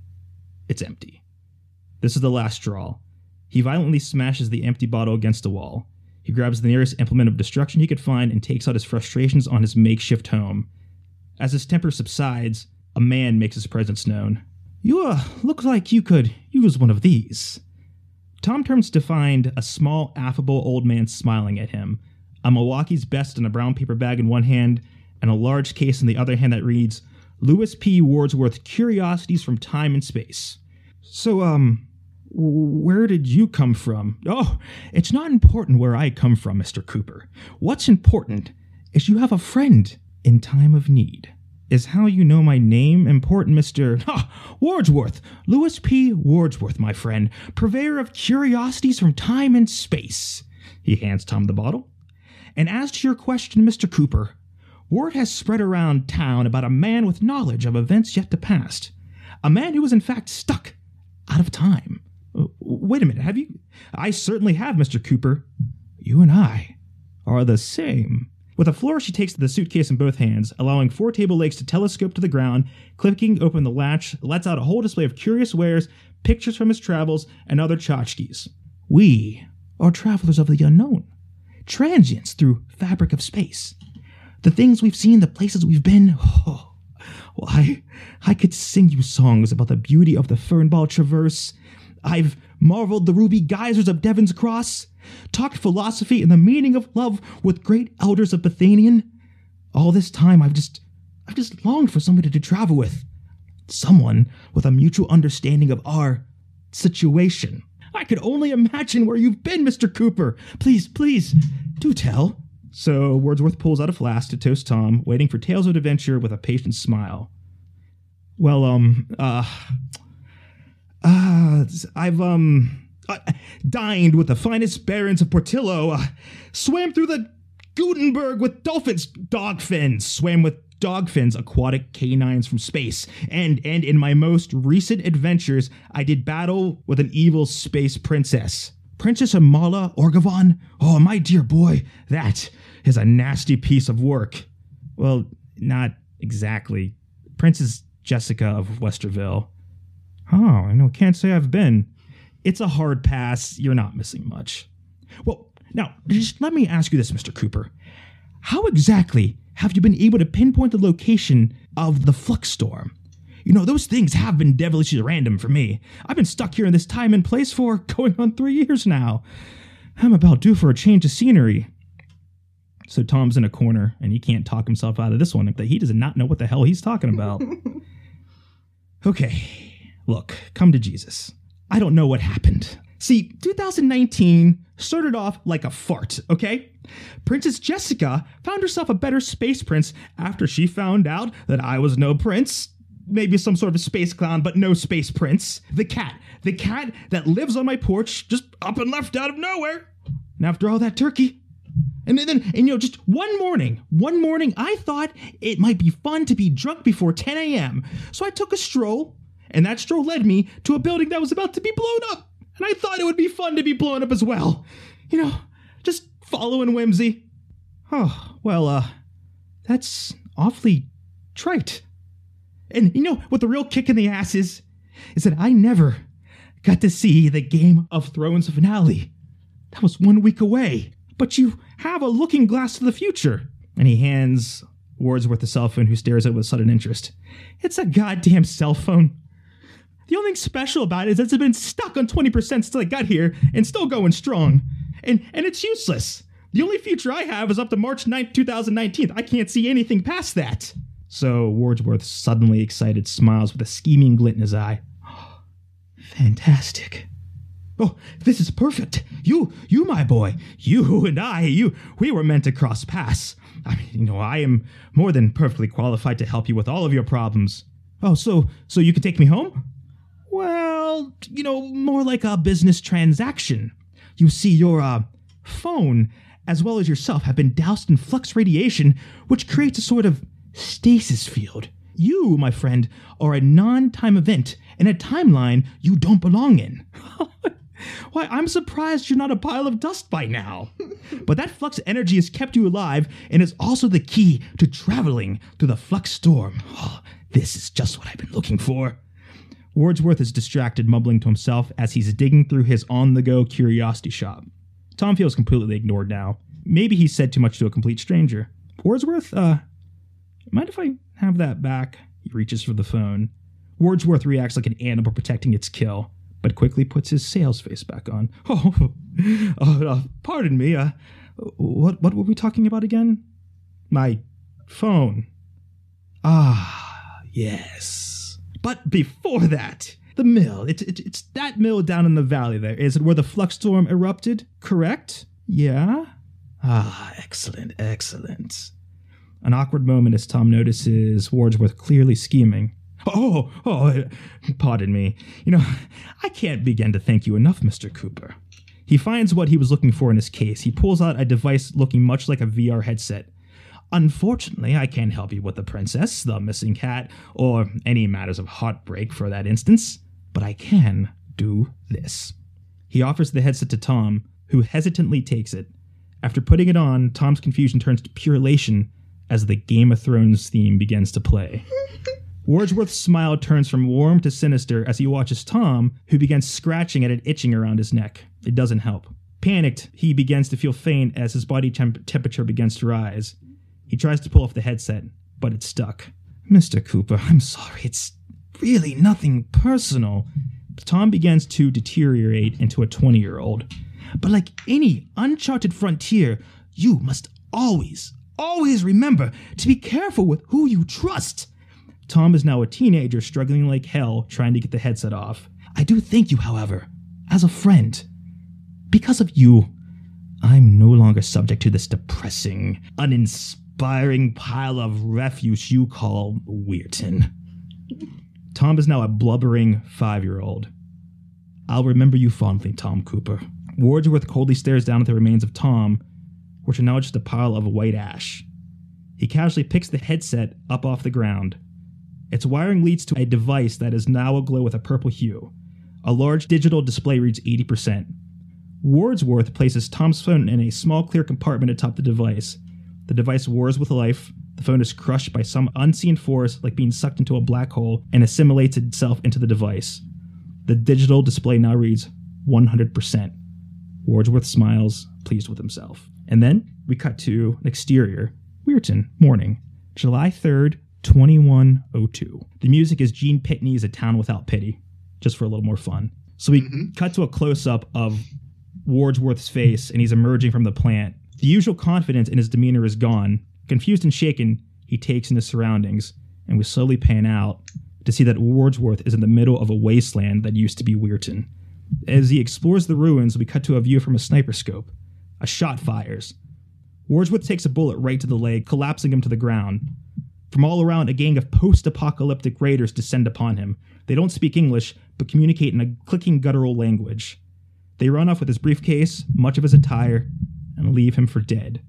Speaker 4: It's empty. This is the last straw. He violently smashes the empty bottle against a wall. He grabs the nearest implement of destruction he could find and takes out his frustrations on his makeshift home. As his temper subsides, a man makes his presence known. You uh, look like you could use one of these. Tom turns to find a small, affable old man smiling at him, a Milwaukee's best in a brown paper bag in one hand, and a large case in the other hand that reads, Lewis P. Wordsworth Curiosities from Time and Space. So, um, where did you come from? Oh, it's not important where I come from, Mr. Cooper. What's important is you have a friend in time of need. Is how you know my name important, Mr. Ha, Wordsworth? Lewis P. Wordsworth, my friend, purveyor of curiosities from time and space. He hands Tom the bottle. And as to your question, Mr. Cooper, word has spread around town about a man with knowledge of events yet to pass. A man who was in fact stuck out of time. Wait a minute, have you? I certainly have, Mr. Cooper. You and I are the same. With a flourish, she takes the suitcase in both hands, allowing four table legs to telescope to the ground, clicking open the latch, lets out a whole display of curious wares, pictures from his travels, and other tchotchkes. We are travelers of the unknown, transients through fabric of space. The things we've seen, the places we've been. Oh, why, I could sing you songs about the beauty of the Fernball Traverse. I've marveled the ruby geysers of Devon's Cross, talked philosophy and the meaning of love with great elders of Bethanian. All this time, I've just, I've just longed for somebody to travel with, someone with a mutual understanding of our situation. I could only imagine where you've been, Mr. Cooper. Please, please, do tell. So Wordsworth pulls out a flask to toast Tom, waiting for tales of adventure with a patient smile. Well, um, uh, uh, I've, um, uh, dined with the finest barons of Portillo, uh, swam through the Gutenberg with dolphins, dog fins, swam with dog fins, aquatic canines from space, and and in my most recent adventures, I did battle with an evil space princess, Princess Amala Orgavon. Oh, my dear boy, that is a nasty piece of work. Well, not exactly. Princess Jessica of Westerville. Oh, I know. Can't say I've been. It's a hard pass. You're not missing much. Well, now, just let me ask you this, Mr. Cooper. How exactly have you been able to pinpoint the location of the flux storm? You know, those things have been devilishly random for me. I've been stuck here in this time and place for going on three years now. I'm about due for a change of scenery. So Tom's in a corner and he can't talk himself out of this one. If he does not know what the hell he's talking about. okay, look, come to Jesus. I don't know what happened. See, 2019 started off like a fart, okay? Princess Jessica found herself a better space prince after she found out that I was no prince. Maybe some sort of space clown, but no space prince. The cat. The cat that lives on my porch, just up and left out of nowhere. And after all that turkey. And then, and you know, just one morning, one morning, I thought it might be fun to be drunk before 10 a.m. So I took a stroll, and that stroll led me to a building that was about to be blown up. And I thought it would be fun to be blown up as well. You know, just following whimsy. Oh, well, uh, that's awfully trite. And you know what the real kick in the ass is? Is that I never got to see the Game of Thrones finale. That was one week away. But you have a looking glass to the future. And he hands Wordsworth a cell phone, who stares at it with sudden interest. It's a goddamn cell phone. The only thing special about it is that it's been stuck on 20% since I got here and still going strong. And and it's useless. The only future I have is up to March 9th, 2019. I can't see anything past that. So Wordsworth, suddenly excited, smiles with a scheming glint in his eye. Fantastic. Oh, this is perfect. You, you, my boy, you and I, you, we were meant to cross paths. I mean, you know, I am more than perfectly qualified to help you with all of your problems. Oh, so, so you can take me home? Well, you know, more like a business transaction. You see, your uh, phone, as well as yourself, have been doused in flux radiation, which creates a sort of stasis field. You, my friend, are a non time event in a timeline you don't belong in. Why, I'm surprised you're not a pile of dust by now. but that flux energy has kept you alive and is also the key to traveling through the flux storm. Oh, this is just what I've been looking for. Wordsworth is distracted, mumbling to himself as he's digging through his on the go curiosity shop. Tom feels completely ignored now. Maybe he said too much to a complete stranger. Wordsworth, uh, mind if I have that back? He reaches for the phone. Wordsworth reacts like an animal protecting its kill, but quickly puts his sales face back on. Oh, uh, uh, pardon me. Uh, what what were we talking about again? My phone. Ah, yes. But before that, the mill. It's it, it's that mill down in the valley. There is it where the flux storm erupted. Correct? Yeah. Ah, excellent, excellent. An awkward moment as Tom notices Wordsworth clearly scheming. Oh, oh, pardon me. You know, I can't begin to thank you enough, Mr. Cooper. He finds what he was looking for in his case. He pulls out a device looking much like a VR headset. Unfortunately, I can't help you with the princess, the missing cat, or any matters of heartbreak for that instance, but I can do this. He offers the headset to Tom, who hesitantly takes it. After putting it on, Tom's confusion turns to pure elation as the Game of Thrones theme begins to play. Wordsworth's smile turns from warm to sinister as he watches Tom, who begins scratching at an itching around his neck. It doesn't help. Panicked, he begins to feel faint as his body temp- temperature begins to rise. He tries to pull off the headset, but it's stuck. Mr. Cooper, I'm sorry. It's really nothing personal. Tom begins to deteriorate into a 20 year old. But like any uncharted frontier, you must always, always remember to be careful with who you trust. Tom is now a teenager struggling like hell trying to get the headset off. I do thank you, however, as a friend. Because of you, I'm no longer subject to this depressing, uninspiring pile of refuse you call Weirton. Tom is now a blubbering five year old. I'll remember you fondly, Tom Cooper. Wordsworth coldly stares down at the remains of Tom, which are now just a pile of white ash. He casually picks the headset up off the ground. Its wiring leads to a device that is now aglow with a purple hue. A large digital display reads 80%. Wordsworth places Tom's phone in a small clear compartment atop the device. The device wars with life. The phone is crushed by some unseen force, like being sucked into a black hole, and assimilates itself into the device. The digital display now reads 100%. Wordsworth smiles, pleased with himself. And then we cut to an exterior. Weirton, morning, July 3rd, 2102. The music is Gene Pitney's A Town Without Pity, just for a little more fun. So we mm-hmm. cut to a close up of Wordsworth's face, and he's emerging from the plant. The usual confidence in his demeanor is gone. Confused and shaken, he takes in his surroundings, and we slowly pan out to see that Wordsworth is in the middle of a wasteland that used to be Weirton. As he explores the ruins, we cut to a view from a sniper scope. A shot fires. Wordsworth takes a bullet right to the leg, collapsing him to the ground. From all around, a gang of post apocalyptic raiders descend upon him. They don't speak English, but communicate in a clicking guttural language. They run off with his briefcase, much of his attire, and leave him for dead.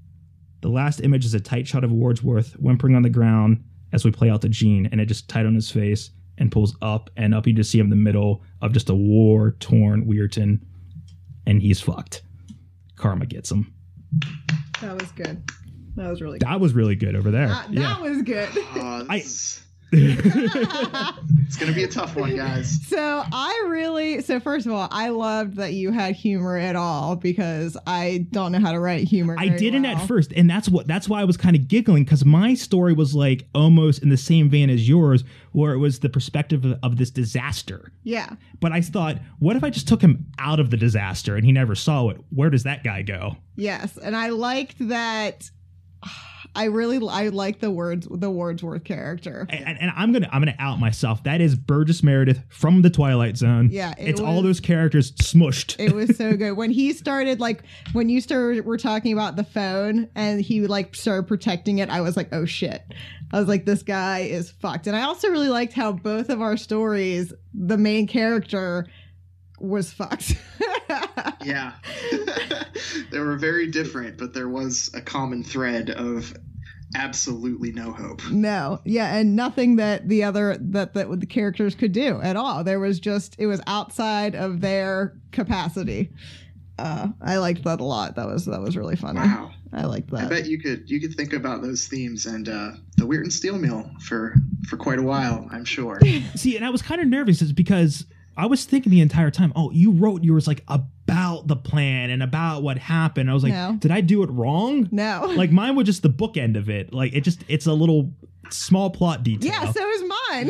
Speaker 4: The last image is a tight shot of Wordsworth whimpering on the ground as we play out the gene, and it just tight on his face and pulls up and up. You just see him in the middle of just a war torn Weirton, and he's fucked. Karma gets him.
Speaker 6: That was good. That was really good.
Speaker 4: That was really good over there.
Speaker 6: That, that was good.
Speaker 5: Uh,
Speaker 4: I-
Speaker 5: this is- it's gonna be a tough one, guys.
Speaker 6: So I really so first of all, I loved that you had humor at all because I don't know how to write humor.
Speaker 4: I didn't
Speaker 6: well.
Speaker 4: at first, and that's what that's why I was kind of giggling because my story was like almost in the same vein as yours, where it was the perspective of, of this disaster.
Speaker 6: Yeah.
Speaker 4: But I thought, what if I just took him out of the disaster and he never saw it? Where does that guy go?
Speaker 6: Yes, and I liked that. I really I like the words the Wordsworth character.
Speaker 4: And, and I'm gonna I'm gonna out myself. That is Burgess Meredith from the Twilight Zone.
Speaker 6: Yeah, it
Speaker 4: it's all those characters smushed.
Speaker 6: It was so good when he started like when you started were talking about the phone and he like started protecting it. I was like, oh shit. I was like, this guy is fucked. And I also really liked how both of our stories, the main character was fucked.
Speaker 5: Yeah. they were very different, but there was a common thread of absolutely no hope.
Speaker 6: No, yeah, and nothing that the other that that the characters could do at all. There was just it was outside of their capacity. Uh, I liked that a lot. That was that was really funny.
Speaker 5: Wow.
Speaker 6: I liked that.
Speaker 5: I bet you could you could think about those themes and uh, the Weirton Steel Mill for for quite a while. I'm sure.
Speaker 4: See, and I was kind of nervous is because I was thinking the entire time, oh, you wrote yours like about the plan and about what happened. I was like,
Speaker 6: No.
Speaker 4: did I do it wrong?
Speaker 6: No,
Speaker 4: Like mine was just the book end of it. Like it just it's a little small plot detail.
Speaker 6: yeah, so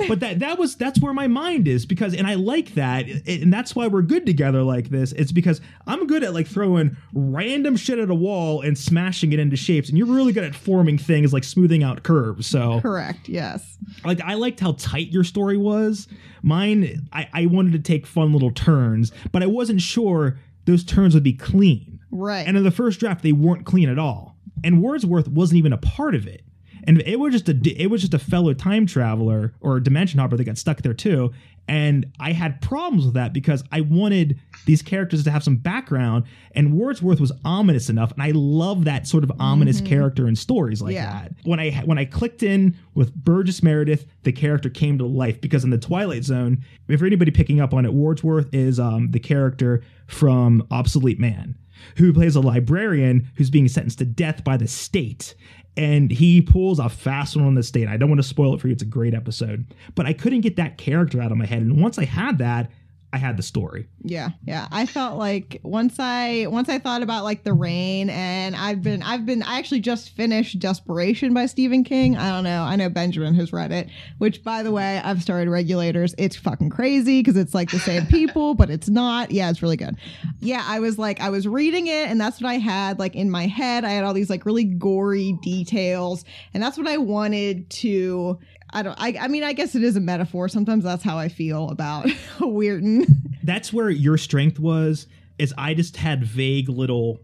Speaker 4: but that that was that's where my mind is because and I like that and that's why we're good together like this. It's because I'm good at like throwing random shit at a wall and smashing it into shapes, and you're really good at forming things like smoothing out curves. So
Speaker 6: Correct. Yes.
Speaker 4: like I liked how tight your story was. Mine, I, I wanted to take fun little turns, but I wasn't sure those turns would be clean.
Speaker 6: Right.
Speaker 4: And in the first draft, they weren't clean at all. And Wordsworth wasn't even a part of it. And it was just a it was just a fellow time traveler or dimension hopper that got stuck there too. And I had problems with that because I wanted these characters to have some background, and Wordsworth was ominous enough, and I love that sort of ominous character in stories like
Speaker 6: Yeah.
Speaker 4: that. When I when I clicked in with Burgess Meredith, the character came to life because in the Twilight Zone, if anybody picking up on it, Wordsworth is um, the character from Obsolete Man, who plays a librarian who's being sentenced to death by the state. And he pulls a fast one on the state. I don't want to spoil it for you. It's a great episode. But I couldn't get that character out of my head. And once I had that, I had the story.
Speaker 6: Yeah, yeah. I felt like once I once I thought about like the rain and I've been I've been I actually just finished Desperation by Stephen King. I don't know. I know Benjamin has read it, which by the way, I've started Regulators. It's fucking crazy because it's like the same people, but it's not. Yeah, it's really good. Yeah, I was like I was reading it and that's what I had like in my head. I had all these like really gory details and that's what I wanted to I don't I I mean I guess it is a metaphor. Sometimes that's how I feel about Weirton.
Speaker 4: That's where your strength was, is I just had vague little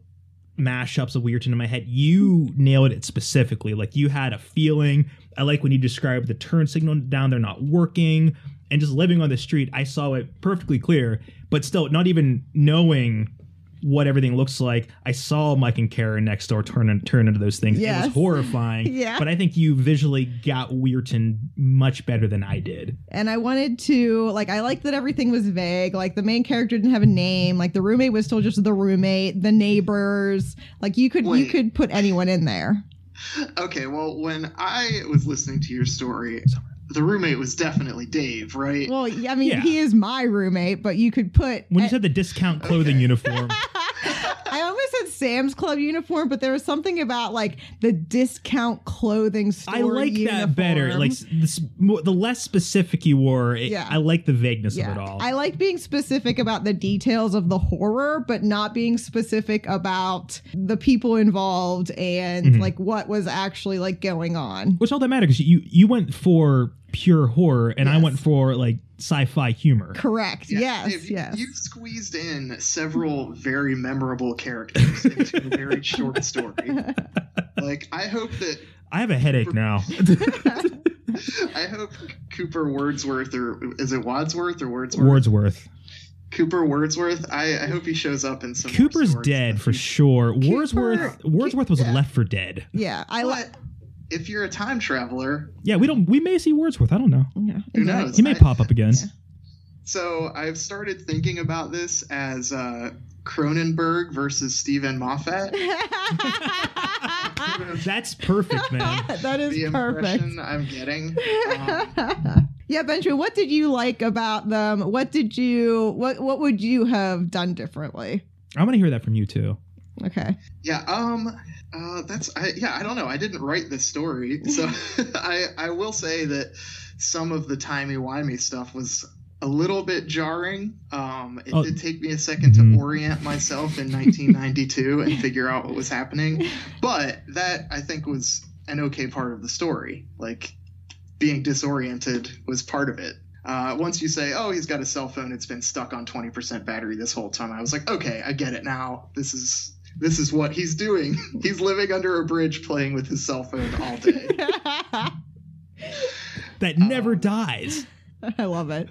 Speaker 4: mashups of Weirton in my head. You nailed it specifically. Like you had a feeling. I like when you described the turn signal down there not working and just living on the street. I saw it perfectly clear, but still not even knowing what everything looks like. I saw Mike and Karen next door turn and turn into those things. It was horrifying.
Speaker 6: Yeah.
Speaker 4: But I think you visually got Weirton much better than I did.
Speaker 6: and I wanted to like I liked that everything was vague. Like the main character didn't have a name. Like the roommate was still just the roommate. The neighbors. Like you could you could put anyone in there.
Speaker 5: Okay, well, when I was listening to your story, the roommate was definitely Dave, right?
Speaker 6: Well, I mean
Speaker 4: Yeah.
Speaker 6: he is my roommate, but you could put.
Speaker 4: When you said the discount clothing uniform,
Speaker 6: I almost said Sam's Club uniform, but there was something about like the discount clothing store.
Speaker 4: I like that better. Like s- this, mo- the less specific you were, it,
Speaker 6: Yeah.
Speaker 4: I like the vagueness
Speaker 6: Yeah,
Speaker 4: of it all.
Speaker 6: I like being specific about the details of the horror, but not being specific about the people involved and
Speaker 4: Mhm.
Speaker 6: like what was actually like going on.
Speaker 4: Which all that matters. You you went for pure horror, and I went for like sci-fi humor.
Speaker 6: Correct.
Speaker 5: Yeah,
Speaker 6: yes.
Speaker 5: Dave, you-
Speaker 6: yes.
Speaker 5: You squeezed in several very memorable characters into a very short story. Like, I hope that
Speaker 4: I have a headache now.
Speaker 5: I hope Cooper Wordsworth or is it Wadsworth or Wordsworth?
Speaker 4: Wordsworth.
Speaker 5: Cooper Wordsworth. I, I hope he shows up in some.
Speaker 4: Cooper's dead for
Speaker 5: future.
Speaker 4: sure. Wordsworth. Wordsworth was
Speaker 5: yeah.
Speaker 4: left for dead.
Speaker 6: yeah. I like.
Speaker 5: But if you're a time traveler,
Speaker 4: Yeah, we don't. We may see Wordsworth. I don't know.
Speaker 6: Yeah,
Speaker 5: who
Speaker 6: exactly.
Speaker 5: knows?
Speaker 4: He may
Speaker 5: I-
Speaker 4: pop up again.
Speaker 5: So I've started thinking about this as uh, Cronenberg versus Steven Moffat.
Speaker 4: That's perfect, man.
Speaker 6: that is
Speaker 5: the
Speaker 6: perfect.
Speaker 5: impression I'm getting. Um,
Speaker 6: yeah, Benjamin, what did you like about them? What did you what what would you have done differently?
Speaker 4: I want to hear that from you too.
Speaker 6: Okay.
Speaker 5: yeah. Um. Uh. That's. I, yeah. I don't know. I didn't write this story, so I. I will say that some of the timey wimey stuff was a little bit jarring. Um. It
Speaker 4: Oh.
Speaker 5: did take me a 2nd
Speaker 4: Mhm.
Speaker 5: to orient myself in 1992 and figure out what was happening, but that I think was an okay part of the story. Like being disoriented was part of it. Uh, once you say, "Oh, he's got a cell phone. It's been stuck on 20% battery this whole time," I was like, "Okay, I get it now. This is this is what he's doing. he's living under a bridge, playing with his cell phone all day."
Speaker 4: That never
Speaker 5: Um,
Speaker 4: dies.
Speaker 6: I love it.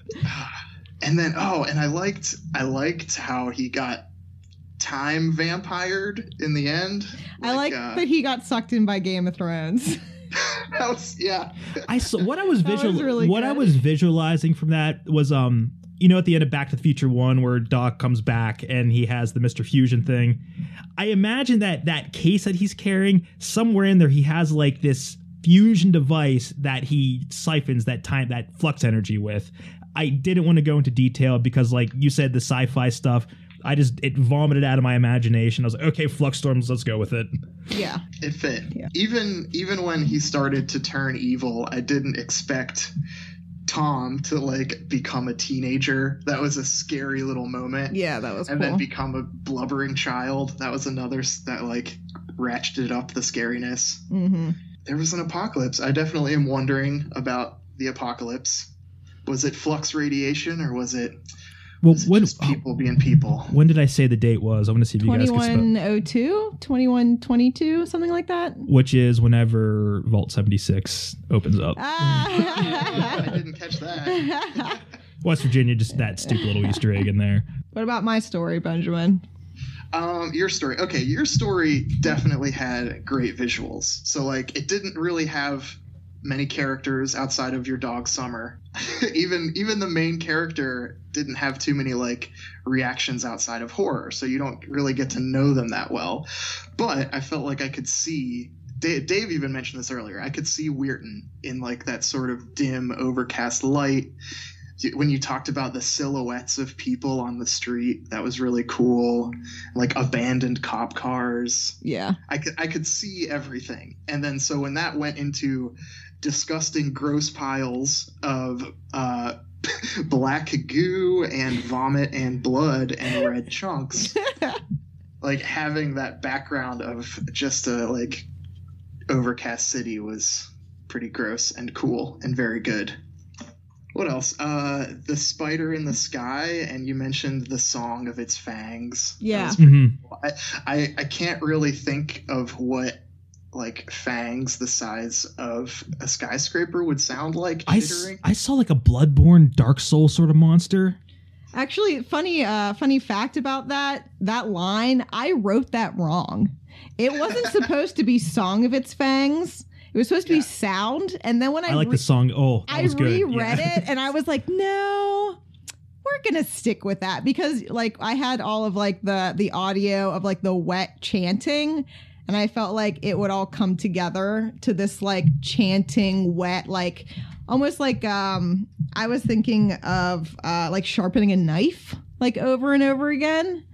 Speaker 5: and then, oh, and I liked I liked how he got time vampired in the end.
Speaker 6: I like
Speaker 5: uh,
Speaker 6: that he got sucked in by Game of Thrones.
Speaker 5: that was yeah.
Speaker 4: I saw what I was
Speaker 6: That was
Speaker 4: visual.
Speaker 6: really
Speaker 4: what I was visualizing from that was um. You know, at the end of Back to the Future One, where Doc comes back and he has the Mister Fusion thing, I imagine that that case that he's carrying somewhere in there, he has like this fusion device that he siphons that time that flux energy with. I didn't want to go into detail because, like you said, the sci-fi stuff. I just it vomited out of my imagination. I was like, okay, flux storms, let's go with it.
Speaker 6: yeah.
Speaker 5: It fit.
Speaker 6: Yeah.
Speaker 5: Even even when he started to turn evil, I didn't expect Tom to like become a teenager. That was a scary little moment.
Speaker 6: Yeah, that was
Speaker 5: and
Speaker 6: cool.
Speaker 5: then become a blubbering child. That was another that like ratcheted up the scariness.
Speaker 6: hmm
Speaker 5: There was an apocalypse. I definitely am wondering about the apocalypse. Was it flux radiation or was it
Speaker 4: Well,
Speaker 5: It's
Speaker 4: when
Speaker 5: just people being people.
Speaker 4: when did I say the date was? I want to see if you guys can spell.
Speaker 6: 2102, 2122, something like that.
Speaker 4: Which is whenever Vault 76 opens up.
Speaker 6: Ah.
Speaker 5: I didn't catch that.
Speaker 4: West Virginia, just that stupid little Easter egg in there.
Speaker 6: what about my story, Benjamin?
Speaker 5: Um, your story. Okay, your story definitely had great visuals. So like, it didn't really have many characters outside of your dog Summer. even even the main character didn't have too many like reactions outside of horror, so you don't really get to know them that well. But I felt like I could see. Dave, Dave even mentioned this earlier. I could see Weirton in like that sort of dim, overcast light when you talked about the silhouettes of people on the street that was really cool like abandoned cop cars
Speaker 6: Yeah.
Speaker 5: i could i could see everything and then so when that went into disgusting gross piles of uh black goo and vomit and blood and red chunks like having that background of just a like overcast city was pretty gross and cool and very good what else? Uh, the spider in the sky, and you mentioned the song of its fangs. That
Speaker 6: Yeah.
Speaker 5: was pretty
Speaker 4: Mhm.
Speaker 5: cool. I, I I can't really think of what like fangs the size of a skyscraper would sound like
Speaker 4: I, s-
Speaker 5: chittering.
Speaker 4: I saw like a Bloodborne Dark Soul sort of monster.
Speaker 6: Actually, funny uh funny fact about that, that line, I wrote that wrong. It wasn't supposed to be song of its fangs. It was supposed to
Speaker 5: Yeah.
Speaker 6: be sound. And then when I,
Speaker 4: I like
Speaker 6: re-
Speaker 4: the song. Oh, that
Speaker 6: I
Speaker 4: was good.
Speaker 6: reread
Speaker 4: Yeah.
Speaker 6: it and I was like, no, we're gonna stick with that because like I had all of like the the audio of like the wet chanting, and I felt like it would all come together to this like chanting wet like almost like um I was thinking of uh like sharpening a knife like over and over again.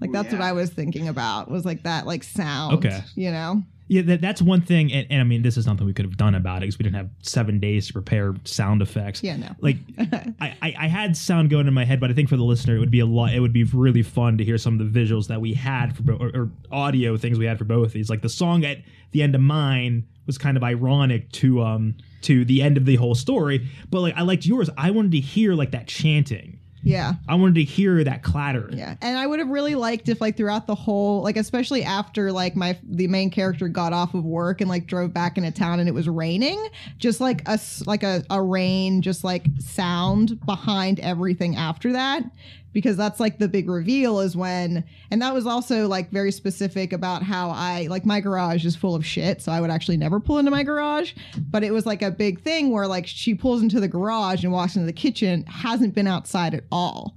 Speaker 6: Like that's what. I was thinking about was like that like sound.
Speaker 4: Okay.
Speaker 6: You know?
Speaker 4: Yeah, that, that's one thing. And, and I mean, this is nothing we could have done about it because we didn't have seven days to prepare sound effects.
Speaker 6: Yeah, no.
Speaker 4: Like, I, I, I had sound going in my head, but I think for the listener, it would be a lot. It would be really fun to hear some of the visuals that we had for, or, or audio things we had for both of these. Like the song at the end of mine was kind of ironic to um to the end of the whole story, but like I liked yours. I wanted to hear like that chanting.
Speaker 6: Yeah.
Speaker 4: I wanted to hear that clatter.
Speaker 6: Yeah, and I would have really liked if like throughout the whole like especially after like my the main character got off of work and like drove back into town and it was raining, just like a like a, a rain just like sound behind everything after that because that's like the big reveal is when and that was also like very specific about how I like my garage is full of shit so I would actually never pull into my garage but it was like a big thing where like she pulls into the garage and walks into the kitchen hasn't been outside at all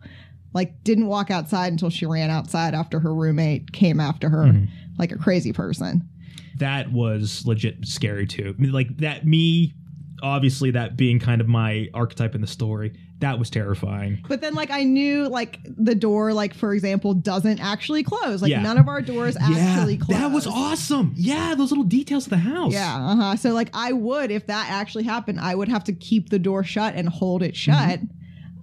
Speaker 6: like didn't walk outside until she ran outside after her roommate came after her
Speaker 4: Mhm.
Speaker 6: like a crazy person
Speaker 4: that was legit scary too. I mean, like that me, obviously that being kind of my archetype in the story, that was terrifying.
Speaker 6: but then like i knew like the door like for example doesn't actually close like
Speaker 4: Yeah.
Speaker 6: none of our doors actually close
Speaker 4: that was awesome. Yeah, those little details of the house.
Speaker 6: yeah uh-huh so like i would if that actually happened i would have to keep the door shut and hold it shut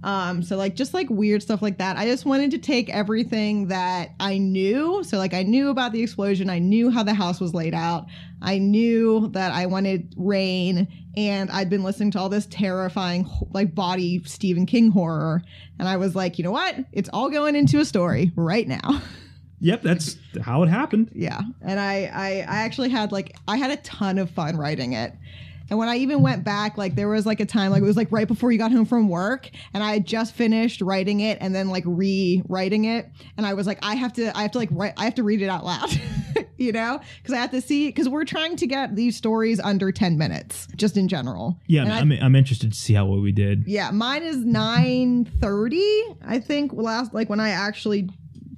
Speaker 6: um so like just like weird stuff like that. I just wanted to take everything that i knew. So like i knew about the explosion. I knew how the house was laid out. I knew that i wanted rain. And i'd been listening to all this terrifying like body stephen king horror. And i was like you know what? It's all going into a story right now.
Speaker 4: Yep, that's how it happened.
Speaker 6: yeah. And I, I i actually had like i had a ton of fun writing it and when i even went back like there was like a time like it was like right before you got home from work and i had just finished writing it and then like rewriting it and i was like i have to i have to like write i have to read it out loud you know because i have to see because we're trying to get these stories under 10 minutes just in general
Speaker 4: Yeah,
Speaker 6: And I-
Speaker 4: I'm, I'm interested to see how what we did.
Speaker 6: yeah, mine is 9:30. I think last like when I actually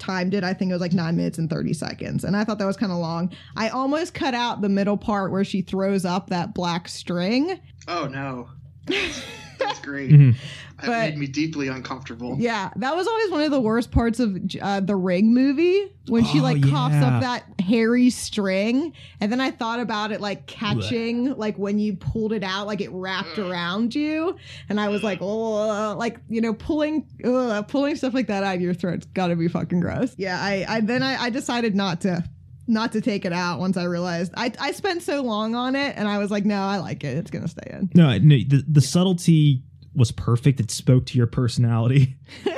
Speaker 6: timed it, I think it was like 9 minutes and 30 seconds. And I thought that was kind of long. I almost cut out the middle part where she throws up that black string.
Speaker 5: Oh no, that's great.
Speaker 4: Mhm.
Speaker 5: That
Speaker 6: But-
Speaker 5: made me deeply uncomfortable.
Speaker 6: Yeah, that was always one of the worst parts of uh, the Ring movie when she
Speaker 4: Oh,
Speaker 6: like coughs
Speaker 4: yeah.
Speaker 6: up that hairy string, and then I thought about it like catching, like when you pulled it out, like it wrapped around you, and I was like, oh, like you know, pulling, ugh, pulling stuff like that out of your throat's got to be fucking gross. Yeah, I, I then I, I decided not to. Not to take it out once I realized I, I spent so long on it and I was like, no, I like it. It's gonna stay in.
Speaker 4: No, no the, the subtlety was perfect. It spoke to your personality.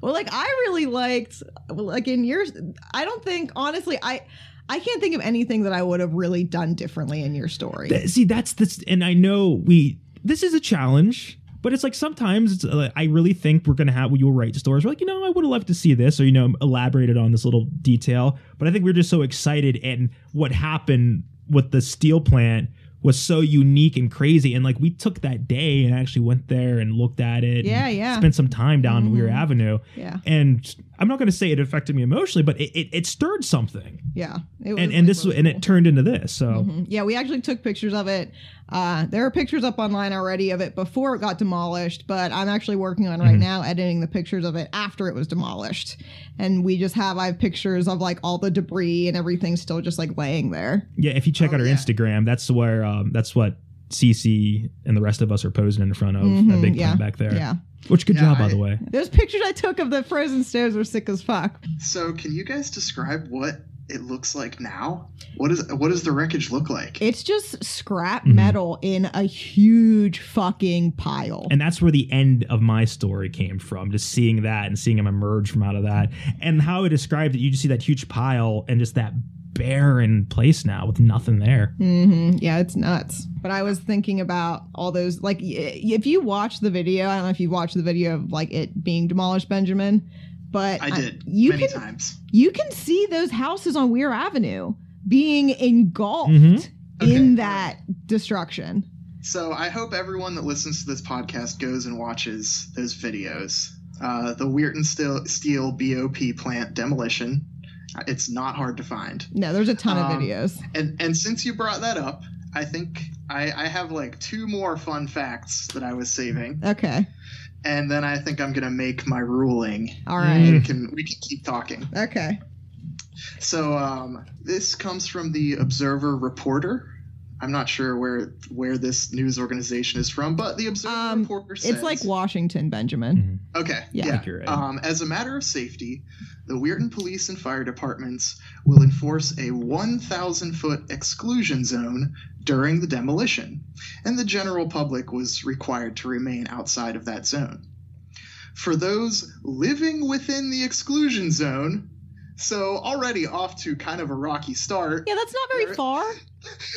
Speaker 6: Well, like I really liked, like in yours. I don't think, honestly, I. I can't think of anything that I would have really done differently in your story.
Speaker 4: Th- See, that's this, and I know we. This is a challenge, but it's like sometimes it's. Uh, I really think we're gonna have. You'll write stories. We're like, you know, I would have loved to see this, or you know, elaborated on this little detail. But I think we're just so excited, and what happened with the steel plant was so unique and crazy. And like we took that day and actually went there and looked at it.
Speaker 6: Yeah,
Speaker 4: and
Speaker 6: yeah.
Speaker 4: Spent some time down Weir Avenue.
Speaker 6: Yeah,
Speaker 4: And I'm not going to say it affected me emotionally, but it, it, it stirred something.
Speaker 6: yeah. It was,
Speaker 4: And
Speaker 6: like,
Speaker 4: and this
Speaker 6: really
Speaker 4: and it turned into this. So
Speaker 6: Mhm. Yeah, we actually took pictures of it. Uh, there are pictures up online already of it before it got demolished, but I'm actually working on right
Speaker 4: Mhm.
Speaker 6: now editing the pictures of it after it was demolished. And we just have I have pictures of like all the debris and everything still just like laying there.
Speaker 4: Yeah, if you check
Speaker 5: Oh,
Speaker 4: out our
Speaker 5: yeah.
Speaker 4: Instagram, that's where um, that's what CC and the rest of us are posing in front of that
Speaker 6: Mhm,
Speaker 4: big
Speaker 6: yeah,
Speaker 4: plant back there.
Speaker 6: Yeah.
Speaker 4: Which good
Speaker 5: Yeah,
Speaker 4: job, by the way.
Speaker 6: Those pictures I took of the frozen stairs were sick as fuck.
Speaker 5: So, can you guys describe what it looks like now? What is what does the wreckage look like?
Speaker 6: It's just scrap
Speaker 4: Mhm.
Speaker 6: metal in a huge fucking pile.
Speaker 4: And that's where the end of my story came from, just seeing that and seeing him emerge from out of that. And how I described it, you just see that huge pile and just that barren place now with nothing there.
Speaker 6: hmm Yeah, it's nuts. But I was thinking about all those, like, if you watch the video, I don't know if you watched the video of like it being demolished, Benjamin, but
Speaker 5: I did
Speaker 6: you
Speaker 5: many
Speaker 6: can
Speaker 5: times.
Speaker 6: you can see those houses on Weir Avenue being engulfed
Speaker 4: Mhm.
Speaker 5: Okay.
Speaker 6: in that destruction.
Speaker 5: So I hope everyone that listens to this podcast goes and watches those videos. Uh, the Weirton Steel, Steel BOP plant demolition. It's not hard to find.
Speaker 6: No, there's a ton of
Speaker 5: Um,
Speaker 6: videos.
Speaker 5: And and since you brought that up, I think I, I have like two more fun facts that I was saving,
Speaker 6: Okay,
Speaker 5: and then I think I'm gonna make my ruling.
Speaker 6: All
Speaker 5: right. We can we can keep talking.
Speaker 6: Okay.
Speaker 5: So um, this comes from the Observer Reporter. I'm not sure where where this news organization is from, but the Observer
Speaker 6: Um,
Speaker 5: Reporter says
Speaker 6: It's like Washington, Benjamin.
Speaker 5: Okay.
Speaker 6: Yeah.
Speaker 5: Yeah.
Speaker 4: right.
Speaker 5: Um, as a matter of safety, the Weirton Police and Fire Departments will enforce a 1,000 foot exclusion zone during the demolition, and the general public was required to remain outside of that zone. For those living within the exclusion zone, so already off to kind of a rocky start,
Speaker 6: Yeah, that's not very far.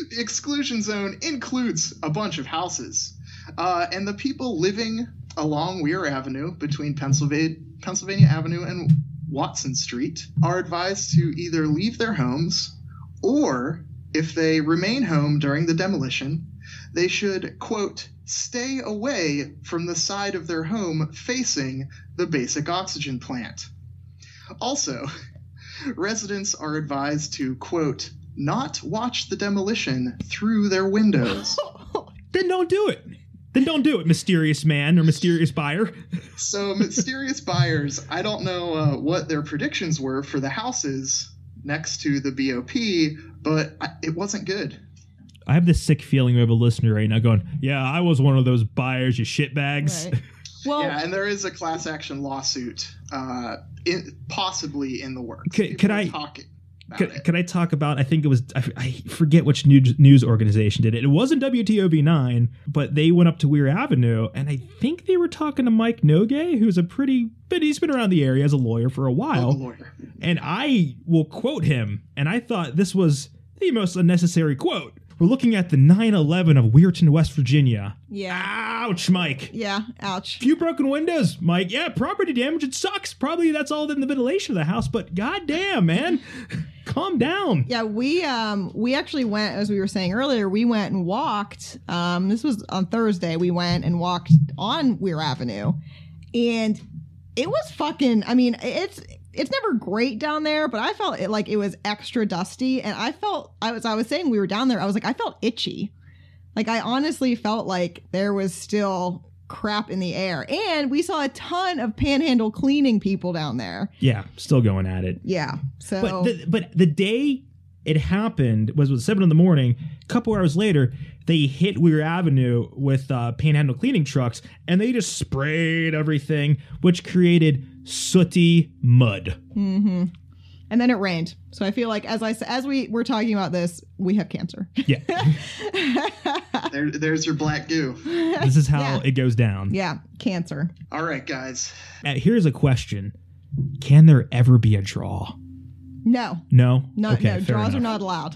Speaker 5: The exclusion zone includes a bunch of houses. Uh, and the people living along Weir Avenue between Pennsylvania, Pennsylvania Avenue and Watson Street are advised to either leave their homes or, if they remain home during the demolition, they should, quote, stay away from the side of their home facing the basic oxygen plant. Also, residents are advised to, quote, not watch the demolition through their windows.
Speaker 4: Then don't do it. Then don't do it, mysterious man or mysterious buyer.
Speaker 5: so, mysterious buyers, I don't know uh, what their predictions were for the houses next to the BOP, but I, it wasn't good.
Speaker 4: I have this sick feeling we have a listener right now going, Yeah, I was one of those buyers, you shitbags.
Speaker 6: Right. Well,
Speaker 5: yeah, and there is a class action lawsuit, uh, in, possibly in the works.
Speaker 4: Could-
Speaker 5: People
Speaker 4: could
Speaker 5: are
Speaker 4: I-
Speaker 5: talking it.
Speaker 4: could I talk about? I think it was I, I forget which news news organization did it. It wasn't WTOV nine, but they went up to Weir Avenue, and I think they were talking to Mike Noge, who's a pretty, but he's been around the area as a lawyer for a while.
Speaker 5: Oh, lawyer.
Speaker 4: And I will quote him, and I thought this was the most unnecessary quote. We're looking at the 9/11 of Weirton, West Virginia.
Speaker 6: yeah.
Speaker 4: Ouch, Mike.
Speaker 6: Yeah. Ouch.
Speaker 4: Few broken windows, Mike. Yeah, property damage. It sucks. Probably that's all in the ventilation of the house, but goddamn, man, calm down.
Speaker 6: Yeah, we um we actually went as we were saying earlier. We went and walked. Um, this was on Thursday. We went and walked on Weir Avenue, and it was fucking. I mean, it's it's never great down there, but I felt it like it was extra dusty, and I felt I was I was saying we were down there. I was like I felt itchy, like I honestly felt like there was still crap in the air, and we saw a ton of panhandle cleaning people down there.
Speaker 4: Yeah, still going at it.
Speaker 6: Yeah, so
Speaker 4: But the, but the day it happened was was seven in the morning. A couple hours later, they hit Weir Avenue with uh, panhandle cleaning trucks, and they just sprayed everything, which created sooty mud.
Speaker 6: hmm And then it rained. So I feel like as I as we were talking about this, we have cancer.
Speaker 4: Yeah,
Speaker 5: There there, there's your black goo.
Speaker 4: This is how
Speaker 6: Yeah.
Speaker 4: it goes down.
Speaker 6: Yeah, cancer.
Speaker 5: All right, guys.
Speaker 4: Uh, here's a question: Can there ever be a draw?
Speaker 6: No,
Speaker 4: No.
Speaker 6: no,
Speaker 4: okay,
Speaker 6: no.
Speaker 4: fair
Speaker 6: Draws are not allowed.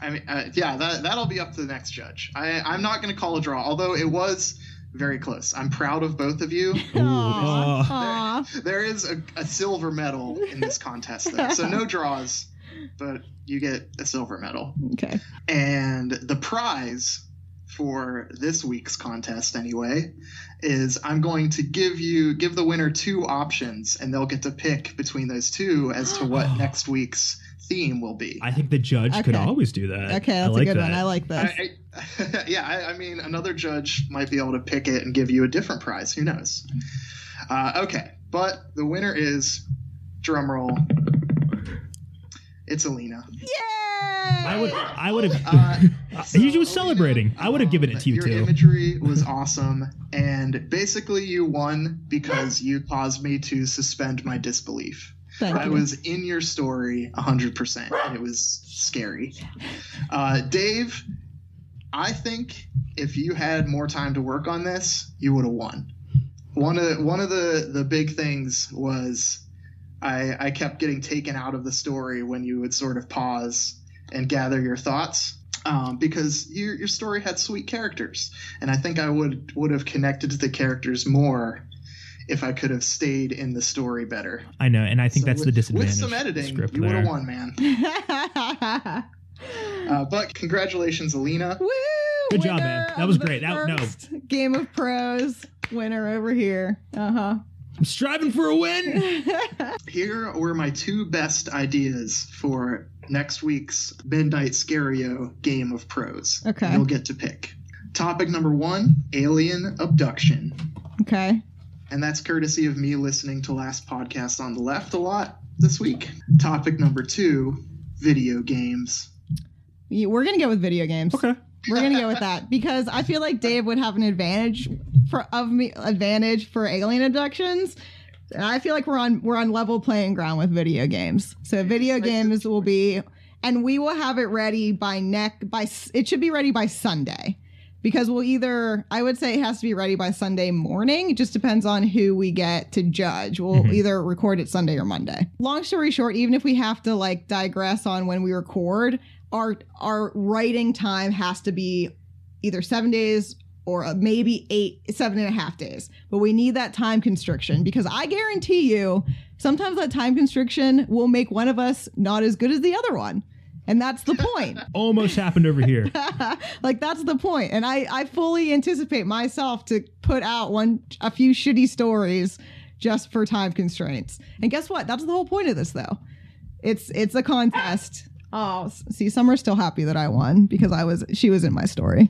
Speaker 5: I mean, uh, yeah, that that'll be up to the next judge. I, I'm not going to call a draw, although it was very close. I'm proud of both of you.
Speaker 4: Ooh,
Speaker 6: Aw,
Speaker 4: uh,
Speaker 6: aw.
Speaker 5: there is a, a silver medal in this contest, though, so no draws, but you get a silver medal.
Speaker 6: Okay.
Speaker 5: And the prize for this week's contest, anyway, is I'm going to give you give the winner two options, and they'll get to pick between those two as to what next week's theme will be.
Speaker 4: I think the judge could always do that.
Speaker 6: Okay,
Speaker 4: I
Speaker 6: that's
Speaker 4: like
Speaker 6: a good
Speaker 4: that.
Speaker 6: one. I like this.
Speaker 5: I, I, yeah, I, I mean, another judge might be able to pick it and give you a different prize. Who knows? Uh, okay, but the winner is drumroll. It's Alina.
Speaker 6: Yay!
Speaker 4: I would. I would have.
Speaker 5: Uh,
Speaker 4: he was
Speaker 5: so,
Speaker 4: celebrating. I would have given it to you
Speaker 5: your
Speaker 4: too.
Speaker 5: Your imagery was awesome, and basically you won because you caused me to suspend my disbelief.
Speaker 6: Thank
Speaker 5: I
Speaker 6: you.
Speaker 5: was in your story 100%, and it was scary. Uh, Dave, I think if you had more time to work on this, you would have won. One of one of the the big things was I I kept getting taken out of the story when you would sort of pause and gather your thoughts. Um, because your your story had sweet characters, and I think I would would have connected to the characters more if I could have stayed in the story better.
Speaker 4: I know, and I think
Speaker 5: So
Speaker 4: that's
Speaker 5: with,
Speaker 4: the disadvantage.
Speaker 5: With some editing,
Speaker 4: script
Speaker 5: you would have won, man. Uh, but congratulations, Alina.
Speaker 6: Woo!
Speaker 4: Good job, man. That was great. That- no.
Speaker 6: Game of Pros winner over here. Uh huh.
Speaker 4: I'm striving for a win.
Speaker 5: Here were my two best ideas for next week's Midnight Scario Game of Pros.
Speaker 6: Okay.
Speaker 5: You'll get to pick. Topic number one alien abduction.
Speaker 6: okay.
Speaker 5: And that's courtesy of me listening to last podcast on the left a lot this week. Topic number two video games.
Speaker 6: We're gonna go with video games.
Speaker 4: okay.
Speaker 6: We're gonna go with that because I feel like Dave would have an advantage for of me advantage for alien abductions. And I feel like we're on we're on level playing ground with video games. So video games will be, and we will have it ready by neck by it should be ready by Sunday, because we'll either I would say it has to be ready by Sunday morning. It just depends on who we get to judge. We'll
Speaker 4: Mhm.
Speaker 6: either record it Sunday or Monday. Long story short, even if we have to like digress on when we record, our our writing time has to be either seven days or maybe eight seven and a half days. But we need that time constriction because i guarantee you sometimes that time constriction will make one of us not as good as the other one. And that's the point.
Speaker 4: Almost happened over here.
Speaker 6: like that's the point. And i i fully anticipate myself to put out one a few shitty stories just for time constraints. And guess what? That's the whole point of this though. It's it's a contest oh s- see summer's still happy that i won because i was she was in my story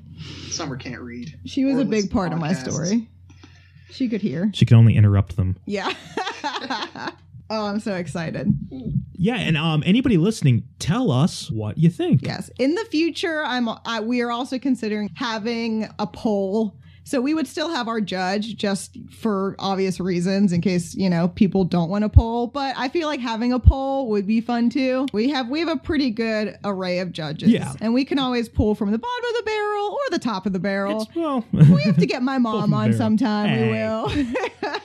Speaker 5: Summer can't read.
Speaker 6: she was a big
Speaker 5: listen to
Speaker 6: part of my story she could hear
Speaker 4: She can only interrupt them.
Speaker 6: yeah oh i'm so excited
Speaker 4: Yeah, and um, anybody listening, tell us what you think.
Speaker 6: Yes. In the future, I'm I, we are also considering having a poll. So we would still have our judge just for obvious reasons in case, you know, people don't want to poll, but I feel like having a poll would be fun too. We have we have a pretty good array of judges.
Speaker 4: Yeah.
Speaker 6: And we can always pull from the bottom of the barrel or the top of the barrel.
Speaker 4: It's, well,
Speaker 6: we have to get my mom on sometime.
Speaker 4: Hey.
Speaker 6: We will.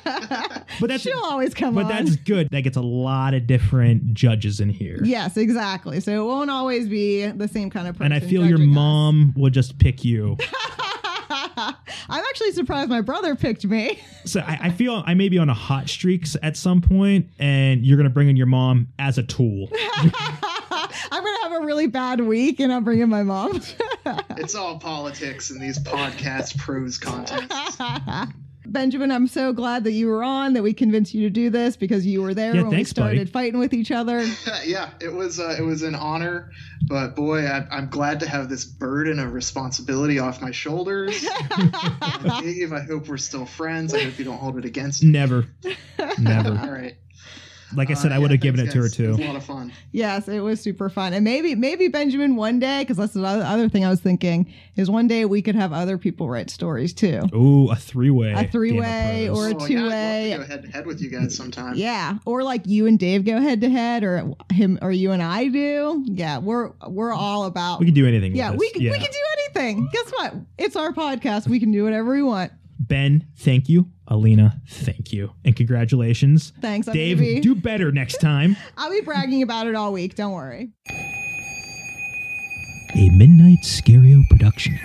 Speaker 4: But that's-
Speaker 6: she'll always come
Speaker 4: but
Speaker 6: on.
Speaker 4: that's good. That gets a lot of different judges in here.
Speaker 6: yes, exactly. So it won't always be the same kind of person.
Speaker 4: And I feel your
Speaker 6: judging us.
Speaker 4: mom would just pick you.
Speaker 6: I'm actually surprised my brother picked me.
Speaker 4: So I, I feel I may be on a hot streaks at some point, and you're gonna bring in your mom as a tool.
Speaker 6: I'm gonna have a really bad week, and I'm bringing my mom.
Speaker 5: It's all politics in these podcast pros contests.
Speaker 6: Benjamin, I'm so glad that you were on, that we convinced you to do this because you were there
Speaker 4: Yeah,
Speaker 6: when
Speaker 4: thanks,
Speaker 6: we started
Speaker 4: buddy.
Speaker 6: fighting with each other.
Speaker 5: yeah, it was uh, it was an honor, but boy, I, I'm glad to have this burden of responsibility off my shoulders. And Dave, I hope we're still friends. I hope you don't hold it against me.
Speaker 4: Never, never.
Speaker 5: All right.
Speaker 4: Like I said,
Speaker 5: Uh,
Speaker 4: I would
Speaker 5: yeah,
Speaker 4: have given it to her
Speaker 5: guys. It was
Speaker 4: too.
Speaker 5: a lot of fun.
Speaker 6: yes, it was super fun, and maybe maybe Benjamin one day, because that's the other other thing I was thinking is one day we could have other people write stories too.
Speaker 4: Ooh, a three way.
Speaker 6: A three-way or a
Speaker 5: Oh, yeah, I'd love
Speaker 6: two-way.
Speaker 5: to go head to head with you guys sometime.
Speaker 6: Yeah, or like you and Dave go head to head, or him or you and I do. Yeah, we're we're all about
Speaker 4: We can do anything.
Speaker 6: Yeah, we
Speaker 4: this.
Speaker 6: can, we can do anything. Guess what? It's our podcast. We can do whatever we want.
Speaker 4: Ben, thank you. Alina, thank you. And congratulations.
Speaker 6: Thanks. I'm
Speaker 4: Dave,
Speaker 6: be-
Speaker 4: do better next time.
Speaker 6: I'll be bragging about it all week. Don't worry.
Speaker 7: A Midnight Scario production.